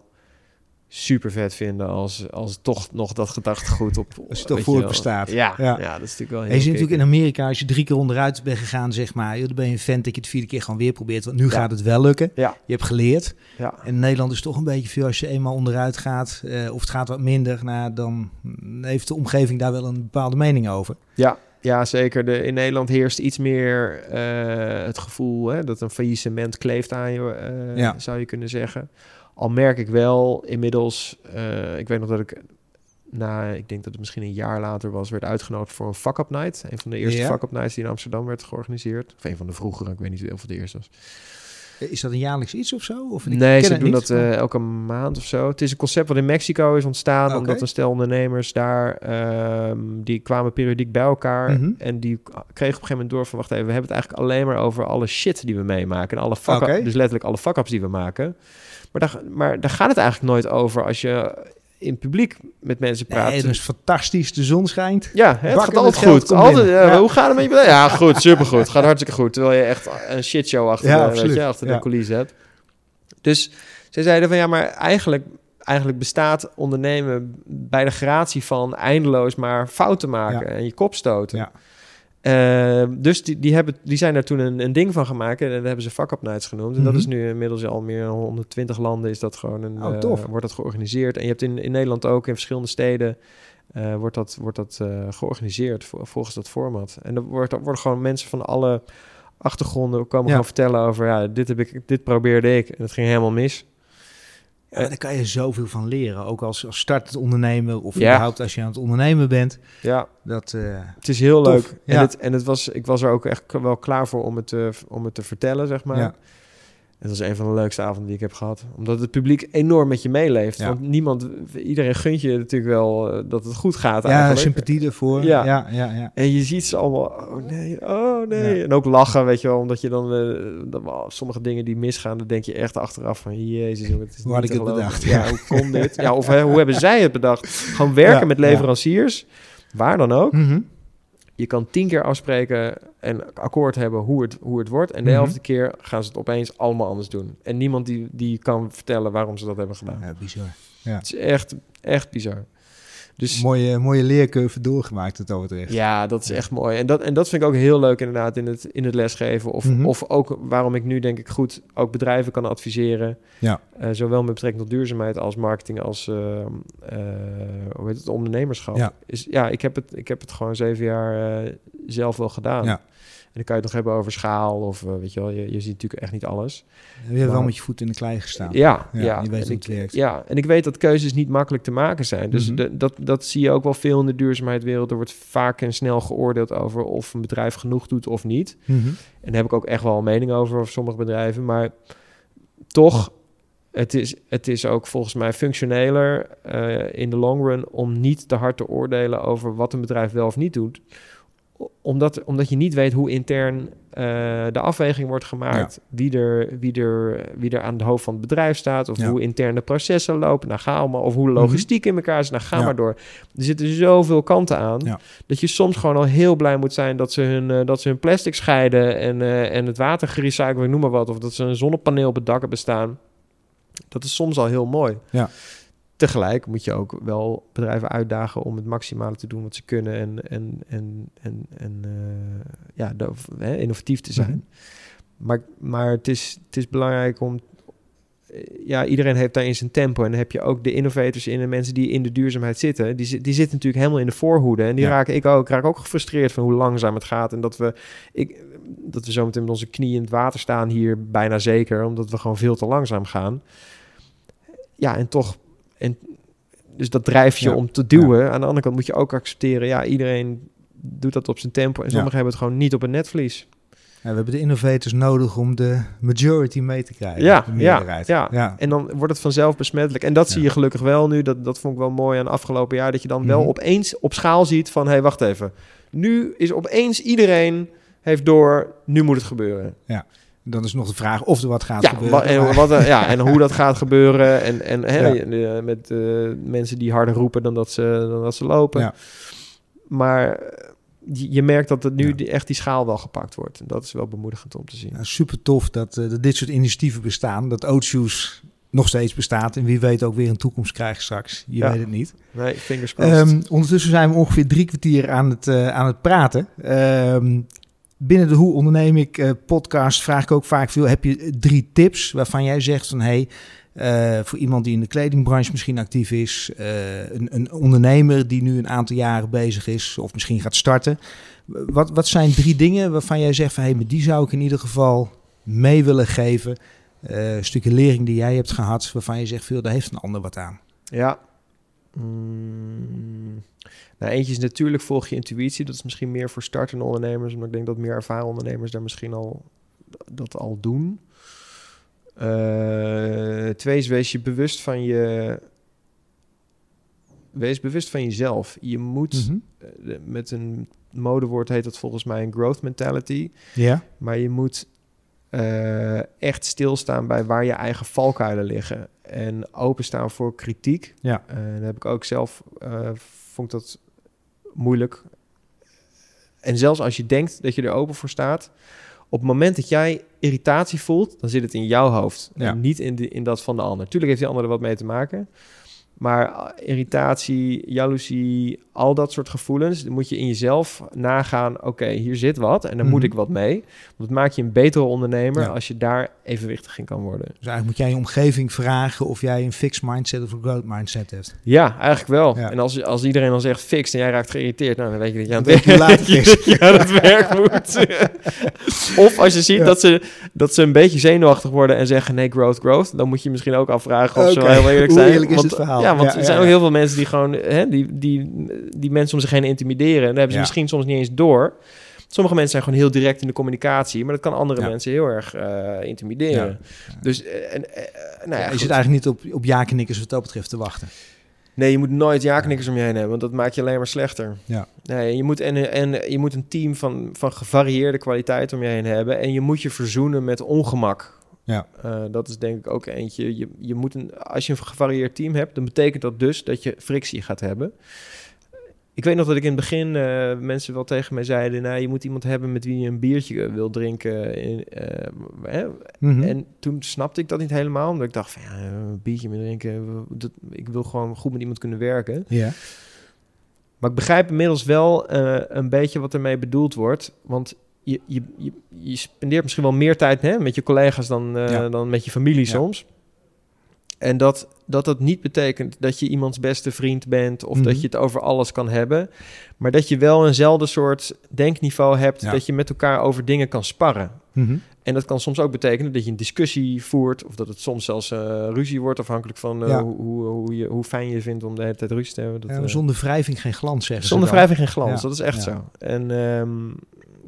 super vet vinden als, als toch nog dat gedachtegoed op... Als het toch wel. bestaat. Ja, Ja. ja. dat is natuurlijk wel heel En je ziet natuurlijk in. Amerika, als je drie keer onderuit bent gegaan, zeg maar, joh, dan ben je een vent dat je het vierde keer gewoon weer probeert. Want nu Ja. gaat het wel lukken. Ja. Je hebt geleerd. Ja. En in Nederland is toch een beetje veel als je eenmaal onderuit gaat, eh, of het gaat wat minder, nou, dan heeft de omgeving daar wel een bepaalde mening over. Ja, ja, zeker. De, in Nederland heerst iets meer eh, het gevoel hè, dat een faillissement kleeft aan je, eh, Ja. zou je kunnen zeggen. Al merk ik wel inmiddels, eh, ik weet nog dat ik, na, ik denk dat het misschien een jaar later was, werd uitgenodigd voor een fuck-up night. Een van de eerste Ja. fuck-up nights die in Amsterdam werd georganiseerd. Of een van de vroegere, ik weet niet of het de eerste was. Eh, Is dat een jaarlijks iets of zo? Of ik Nee, ze doen niet. dat eh, elke maand of zo. Het is een concept wat in Mexico is ontstaan, omdat een stel ondernemers daar, ehm, die kwamen periodiek bij elkaar Mhm. en die kregen op een gegeven moment door van, wacht even, we hebben het eigenlijk alleen maar over alle shit die we meemaken en alle fuck dus letterlijk alle fuck-ups die we maken. Maar daar, maar daar gaat het eigenlijk nooit over als je in publiek met mensen praat. Nee, dat is fantastisch. De zon schijnt. Ja, hè, het Bakken gaat altijd goed. Altijd, ja. Hoe gaat het met je bedrijf? Ja, goed, supergoed. Gaat hartstikke goed. Terwijl je echt een shitshow achter, Ja, de, weet je, achter Ja. de coulissen hebt. Dus zij zeiden van ja, maar eigenlijk, eigenlijk bestaat ondernemen bij de gratie van eindeloos maar fouten maken en je kop stoten. Ja. Eh, dus die, die, hebben, die zijn daar toen een, een ding van gemaakt en dat hebben ze fuck-up nights genoemd. En dat Mhm. is nu inmiddels al meer dan 120 landen is dat gewoon een, Oh, eh, tof. wordt dat georganiseerd. En je hebt in, in Nederland ook in verschillende steden eh, wordt dat, wordt dat eh, georganiseerd vo- volgens dat format. En er wordt, er worden gewoon mensen van alle achtergronden komen Ja. gewoon vertellen over ja, dit heb ik, dit probeerde ik en het ging helemaal mis. Ja, maar daar kan je zoveel van leren. Ook als, als startend ondernemer of Ja. überhaupt als je aan het ondernemen bent. Ja, Dat, eh, het is heel Tof, leuk. En, ja. het, en het was, ik was er ook echt wel klaar voor om het te, om het te vertellen, zeg maar. Ja. Het was een van de leukste avonden die ik heb gehad. Omdat het publiek enorm met je meeleeft. Ja. Want niemand, iedereen gunt je natuurlijk wel eh, dat het goed gaat ja, eigenlijk. sympathie ervoor. Ja. Ja, ja, ja. En je ziet ze allemaal, oh nee, oh nee. Ja. En ook lachen, weet je wel, omdat je dan, dan wel sommige dingen die misgaan, dan denk je echt achteraf van, jezus jongen, het is Hoe had ik het bedacht? Ja, hoe kon dit? Ja, of hè, hoe hebben zij het bedacht? Gewoon [laughs] werken met leveranciers, waar dan ook. Mhm. Je kan tien keer afspreken en akkoord hebben hoe het, hoe het wordt. En de Mhm. elfde keer gaan ze het opeens allemaal anders doen. En niemand die, die kan vertellen waarom ze dat hebben gedaan. Ja, bizar. Het is echt, echt bizar. Dus Mooie, mooie leercurve doorgemaakt het over terecht. ja, dat is echt mooi. En dat, en dat vind ik ook heel leuk inderdaad in het, in het lesgeven. Of, Mhm. of ook waarom ik nu denk ik goed ook bedrijven kan adviseren. Ja. Eh, zowel met betrekking tot duurzaamheid als marketing als eh, eh, hoe heet het, ondernemerschap. Ja. Is, ja, ik heb, het, ik heb het gewoon zeven jaar eh, zelf wel gedaan. Ja. En dan kan je het nog hebben over schaal of eh, weet je wel, je, je ziet natuurlijk echt niet alles. Je hebt wel met je voet in de klei gestaan. Ja, Ja, ja. je weet ik, werkt. Ja, en ik weet dat keuzes niet makkelijk te maken zijn. Dus Mhm. de- dat, dat zie je ook wel veel in de duurzaamheidswereld. Er wordt vaak en snel geoordeeld over of een bedrijf genoeg doet of niet. Mhm. En daar heb ik ook echt wel een mening over, over sommige bedrijven. Maar toch, het is, het is ook volgens mij functioneler eh, in de long run om niet te hard te oordelen over wat een bedrijf wel of niet doet. Omdat, omdat je niet weet hoe intern eh, de afweging wordt gemaakt. Wie, er, wie, er, wie er aan het hoofd van het bedrijf staat. Of Ja. hoe interne processen lopen. Nou, ga allemaal. Of hoe logistiek in elkaar zit. Nou, ga Ja. maar door. Er zitten zoveel kanten aan. Dat je soms gewoon al heel blij moet zijn dat ze hun, eh, dat ze hun plastic scheiden. En, eh, en het water gerecycled, noem maar wat. Of dat ze een zonnepaneel op het dak hebben staan. Dat is soms al heel mooi. Ja. Tegelijk moet je ook wel bedrijven uitdagen om het maximale te doen wat ze kunnen en, en, en, en, en eh, ja, de- hè, innovatief te zijn. Mhm. Maar, maar het, is, het is belangrijk om. eh, Ja, iedereen heeft daarin zijn tempo. En dan heb je ook de innovators in en mensen die in de duurzaamheid zitten. Die, die zitten natuurlijk helemaal in de voorhoede. En die Ja. raken ik ook. Ik raak ook gefrustreerd van hoe langzaam het gaat. En dat we, ik, dat we zometeen met onze knieën in het water staan hier bijna zeker. Omdat we gewoon veel te langzaam gaan. Ja, en toch. En, dus dat drijft je Ja. om te duwen. Aan de andere kant moet je ook accepteren. Ja, iedereen doet dat op zijn tempo. En Ja. sommigen hebben het gewoon niet op een netvlies. Ja, we hebben de innovators nodig om de majority mee te krijgen. Ja, de ja, ja. ja. En dan wordt het vanzelf besmettelijk. En dat Ja. zie je gelukkig wel nu. Dat, dat vond ik wel mooi aan afgelopen jaar. Dat je dan wel Mhm. opeens op schaal ziet van... hé, hey, wacht even. Nu is opeens iedereen heeft door... nu moet het gebeuren. Dan is nog de vraag of er wat gaat Ja, gebeuren. en, Maar- wat, eh, ja, en hoe dat gaat gebeuren. En, en hè, eh, met eh, mensen die harder roepen dan dat ze, dan dat ze lopen. Ja. Maar eh, je, merkt dat het nu Ja. echt die schaal wel gepakt wordt. En dat is wel bemoedigend om te zien. Ja, super tof dat, eh, dat dit soort initiatieven bestaan. Dat Oatshoes nog steeds bestaat. En wie weet ook weer een toekomst krijgt straks. Je Ja. weet het niet. Nee, fingers crossed. Ehm, ondertussen zijn we ongeveer drie kwartier aan het, eh, aan het praten. Ehm, binnen de Hoe Onderneem ik eh, podcast vraag ik ook vaak veel. Heb je drie tips waarvan jij zegt van... Hey, eh, voor iemand die in de kledingbranche misschien actief is... eh, een, een ondernemer die nu een aantal jaren bezig is... of misschien gaat starten. Wat, wat zijn drie dingen waarvan jij zegt van... Hey, maar die zou ik in ieder geval mee willen geven... Een stukje lering die jij hebt gehad, waarvan je zegt, veel, daar heeft een ander wat aan. Ja. Mm. Nou, eentje is natuurlijk volg je intuïtie. Dat is misschien meer voor startende ondernemers. Maar ik denk dat meer ervaren ondernemers daar misschien al dat al doen. Eh, twee is wees je bewust van je... Wees bewust van jezelf. Je moet, Mhm. eh, met een modewoord heet dat volgens mij een growth mentality. Ja? Maar je moet echt stilstaan bij waar je eigen valkuilen liggen. En openstaan voor kritiek. Ja. Eh, dat heb ik ook zelf, eh, vond ik dat moeilijk. En zelfs als je denkt dat je er open voor staat... op het moment dat jij irritatie voelt... dan zit het in jouw hoofd. Ja. En niet in, de, in dat van de ander. Tuurlijk heeft die ander er wat mee te maken... Maar eh, irritatie, jaloezie, al dat soort gevoelens, dan moet je in jezelf nagaan. Oké, hier zit wat en daar moet Mhm. ik wat mee. Want dat maakt je een betere ondernemer Ja. als je daar evenwichtig in kan worden. Dus eigenlijk moet jij je omgeving vragen of jij een fixed mindset of een growth mindset hebt. Ja, eigenlijk wel. Ja. En als, als iedereen dan zegt fix en jij raakt geïrriteerd, nou, dan weet je dat je aan het hoe laat is. [laughs] dat [laughs] werk moet. [laughs] of als je ziet Ja. dat, ze, dat ze een beetje zenuwachtig worden en zeggen nee, growth, growth, dan moet je misschien ook afvragen of ze Oké, wel heel eerlijk hoe zijn. eerlijk is want, het verhaal? Ja, want er zijn ook heel veel mensen die gewoon, hè, die, die, die mensen om zich heen intimideren. En daar hebben ze misschien soms niet eens door. Sommige mensen zijn gewoon heel direct in de communicatie, maar dat kan andere Ja. mensen heel erg eh, intimideren. Dus, eh, en, eh, nou ja, je zit eigenlijk niet op, op ja-knikkers wat dat betreft te wachten. Nee, je moet nooit ja-knikkers om je heen hebben, want dat maakt je alleen maar slechter. Ja. Nee, je moet, en, en je moet een team van, van gevarieerde kwaliteit om je heen hebben. En je moet je verzoenen met ongemak. Ja. Eh, dat is denk ik ook eentje. Je, je moet een, als je een gevarieerd team hebt, dan betekent dat dus dat je frictie gaat hebben. Ik weet nog dat ik in het begin eh, mensen wel tegen mij zeiden... nou, je moet iemand hebben met wie je een biertje wil drinken. In, eh, hè, Mhm. en toen snapte ik dat niet helemaal. Omdat ik dacht van, ja, een biertje meer drinken... Dat, ik wil gewoon goed met iemand kunnen werken. Ja. Maar ik begrijp inmiddels wel een beetje wat ermee bedoeld wordt. Want je, je, je, je spendeert misschien wel meer tijd hè, met je collega's dan, eh, Ja. dan met je familie Ja. soms. En dat, dat dat niet betekent dat je iemands beste vriend bent of Mhm. dat je het over alles kan hebben. Maar dat je wel eenzelfde soort denkniveau hebt, Ja. dat je met elkaar over dingen kan sparren. Mhm. En dat kan soms ook betekenen dat je een discussie voert, of dat het soms zelfs eh, ruzie wordt, afhankelijk van eh, Ja. hoe, hoe, hoe, je, hoe fijn je vindt om de hele tijd ruzie te hebben. Dat, Ja, zonder wrijving geen glans zeggen ze zonder wrijving geen glans, dat is echt zo. En ehm,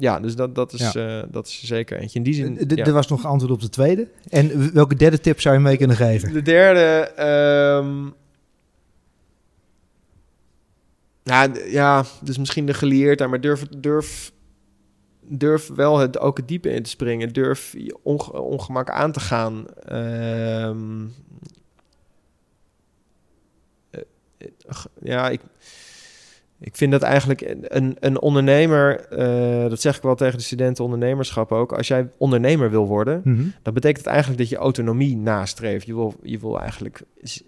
ja, dus dat, dat, is, eh, dat is zeker eentje. In die zin, ja. Er was nog antwoord op de tweede. En welke derde tip zou je mee kunnen geven? De derde, ehm, ja, dus misschien de geleerdheid, maar durf, durf, durf wel het, ook het diepe in te springen. Durf je onge- ongemak aan te gaan. Ehm, eh, eh, ja, ik, ik vind dat eigenlijk een, een ondernemer, eh, dat zeg ik wel tegen de studenten ondernemerschap ook. Als jij ondernemer wil worden, Mhm. dat betekent eigenlijk dat je autonomie nastreeft. Je wil, je wil eigenlijk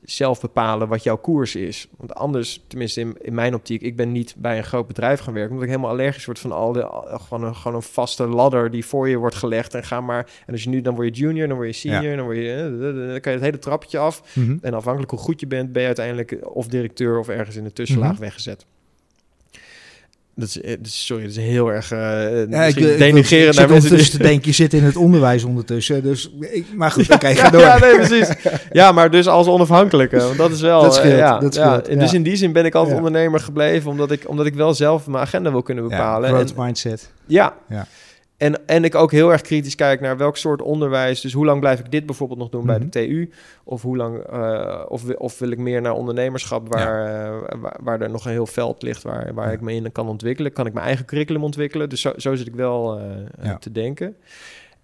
zelf bepalen wat jouw koers is. Want anders, tenminste in, in mijn optiek, ik ben niet bij een groot bedrijf gaan werken, omdat ik helemaal allergisch word van al de, gewoon, een, gewoon een vaste ladder die voor je wordt gelegd. En ga maar, en als je nu, dan word je junior, dan word je senior, dan word je, eh, dan kan je het hele trappetje af. Mhm. En afhankelijk hoe goed je bent, ben je uiteindelijk of directeur of ergens in de tussenlaag Mhm. weggezet. Dat is, eh, is- sorry, dat is heel erg uh, Ja, ik, misschien ik, naar mensen te denken, je zit in het onderwijs ondertussen. Dus, ik, maar goed, [laughs] oké, ga ja, door. Ja, nee, precies. [laughs] Ja, maar dus als onafhankelijke. Want dat is wel... Dat scheelt, eh, ja, dat ja. scheelt, dus ja. in die zin ben ik altijd Ja. ondernemer gebleven... Omdat ik, omdat ik wel zelf mijn agenda wil kunnen Ja, bepalen. growth en, mindset. ja. Ja. En, en ik ook heel erg kritisch kijk naar welk soort onderwijs. Dus hoe lang blijf ik dit bijvoorbeeld nog doen bij Mhm. de TU? Of hoe lang, eh, of, of wil ik meer naar ondernemerschap waar, eh, waar, waar er nog een heel veld ligt waar, waar Ja. ik me in kan ontwikkelen? Kan ik mijn eigen curriculum ontwikkelen? Dus zo, zo zit ik wel eh, Ja. te denken.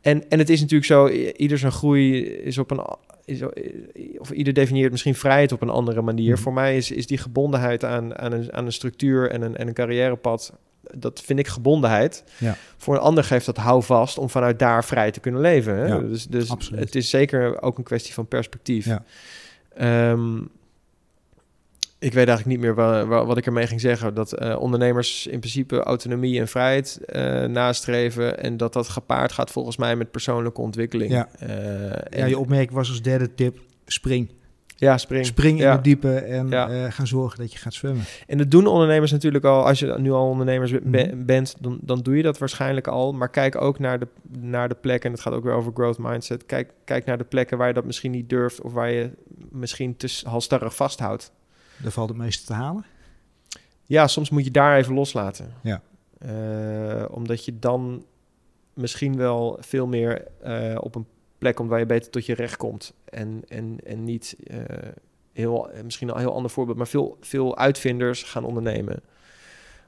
En, en het is natuurlijk zo, ieder zijn groei is op een. Is, of ieder definieert misschien vrijheid op een andere manier. Mhm. Voor mij is, is die gebondenheid aan, aan, een, aan een structuur en een, en een carrièrepad. Dat vind ik gebondenheid. Ja. Voor een ander geeft dat houvast om vanuit daar vrij te kunnen leven. Hè? Ja, dus dus absoluut. het is zeker ook een kwestie van perspectief. Ja. Ehm, ik weet eigenlijk niet meer wa- wa- wat ik ermee ging zeggen. Dat eh, ondernemers in principe autonomie en vrijheid eh, nastreven. En dat dat gepaard gaat volgens mij met persoonlijke ontwikkeling. Ja. Eh, Ja, je opmerking was als derde tip, spring. Ja, spring. Spring in Ja. het diepe en Ja. eh, gaan zorgen dat je gaat zwemmen. En dat doen ondernemers natuurlijk al. Als je nu al ondernemers be- Mhm. bent, dan, dan doe je dat waarschijnlijk al. Maar kijk ook naar de, naar de plekken. En het gaat ook weer over growth mindset. Kijk, kijk naar de plekken waar je dat misschien niet durft. Of waar je misschien te halstarrig vasthoudt. Daar valt het meeste te halen. Ja, soms moet je daar even loslaten. Ja. Eh, omdat je dan misschien wel veel meer eh, op een plek komt waar je beter tot je recht komt. En, en, en niet eh, heel, eh, misschien een heel ander voorbeeld, maar veel, veel uitvinders gaan ondernemen.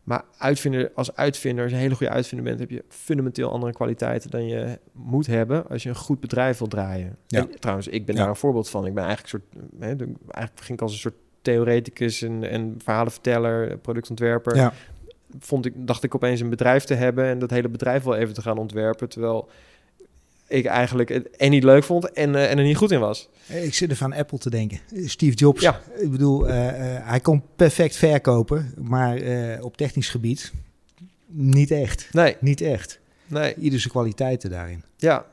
Maar uitvinder, als uitvinder, als je een hele goede uitvinder bent, heb je fundamenteel andere kwaliteiten dan je moet hebben als je een goed bedrijf wil draaien. Ja. En, trouwens, ik ben Ja. daar een voorbeeld van. Ik ben eigenlijk een soort, hè, de- eigenlijk begin ik als een soort theoreticus en, en verhalenverteller, productontwerper Ja. vond ik, dacht ik opeens een bedrijf te hebben en dat hele bedrijf wel even te gaan ontwerpen. Terwijl ik eigenlijk het en niet leuk vond en, eh, en er niet goed in was. Ik zit even aan Apple te denken. Steve Jobs. Ja. Ik bedoel, eh, eh, hij kon perfect verkopen, maar op technisch gebied niet echt. Nee, Niet echt. nee, Ieder zijn kwaliteiten daarin. ja.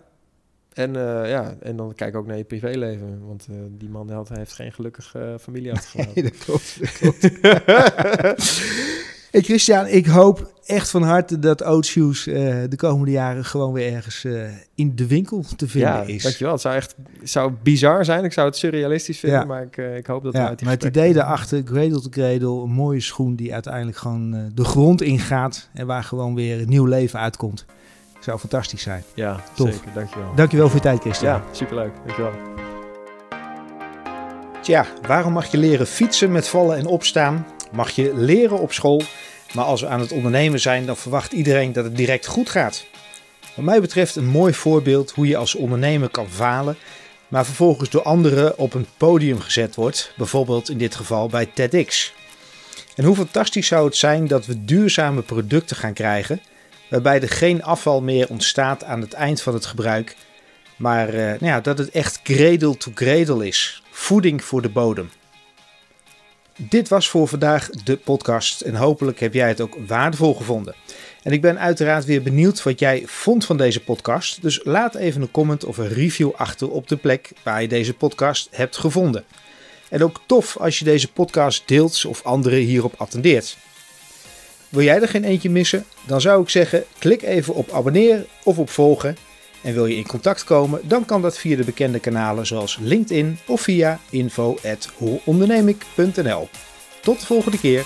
En, ja, en dan kijk ook naar je privéleven. Want die man had, heeft geen gelukkige familie [laughs] achtergelaten. dat klopt. Dat [laughs] klopt. Hey Christian, ik hoop echt van harte dat Oat Shoes eh, de komende jaren gewoon weer ergens eh, in de winkel te vinden ja, is. dankjewel. Het zou echt zou bizar zijn. Ik zou het surrealistisch vinden, Ja. maar ik, eh, ik hoop dat we Ja, uit die maar het idee daarachter, cradle to cradle, een mooie schoen die uiteindelijk gewoon eh, de grond ingaat en waar gewoon weer een nieuw leven uitkomt. Zou fantastisch zijn. Ja, Tof. zeker. Dankjewel. Dankjewel voor je tijd, Christian. Ja, superleuk. Dankjewel. Tja, waarom mag je leren fietsen met vallen en opstaan? Mag je leren op school? Maar als we aan het ondernemen zijn, dan verwacht iedereen dat het direct goed gaat. Wat mij betreft een mooi voorbeeld hoe je als ondernemer kan falen, maar vervolgens door anderen op een podium gezet wordt, bijvoorbeeld in dit geval bij TEDx. En hoe fantastisch zou het zijn dat we duurzame producten gaan krijgen, waarbij er geen afval meer ontstaat aan het eind van het gebruik, maar eh, nou ja, dat het echt cradle to cradle is. Voeding voor de bodem. Dit was voor vandaag de podcast en hopelijk heb jij het ook waardevol gevonden. En ik ben uiteraard weer benieuwd wat jij vond van deze podcast. Dus laat even een comment of een review achter op de plek waar je deze podcast hebt gevonden. En ook tof als je deze podcast deelt of anderen hierop attendeert. Wil jij er geen eentje missen? Dan zou ik zeggen: klik even op abonneer of op volgen. En wil je in contact komen, dan kan dat via de bekende kanalen zoals LinkedIn of via info@hoeondernemik.nl. Tot de volgende keer.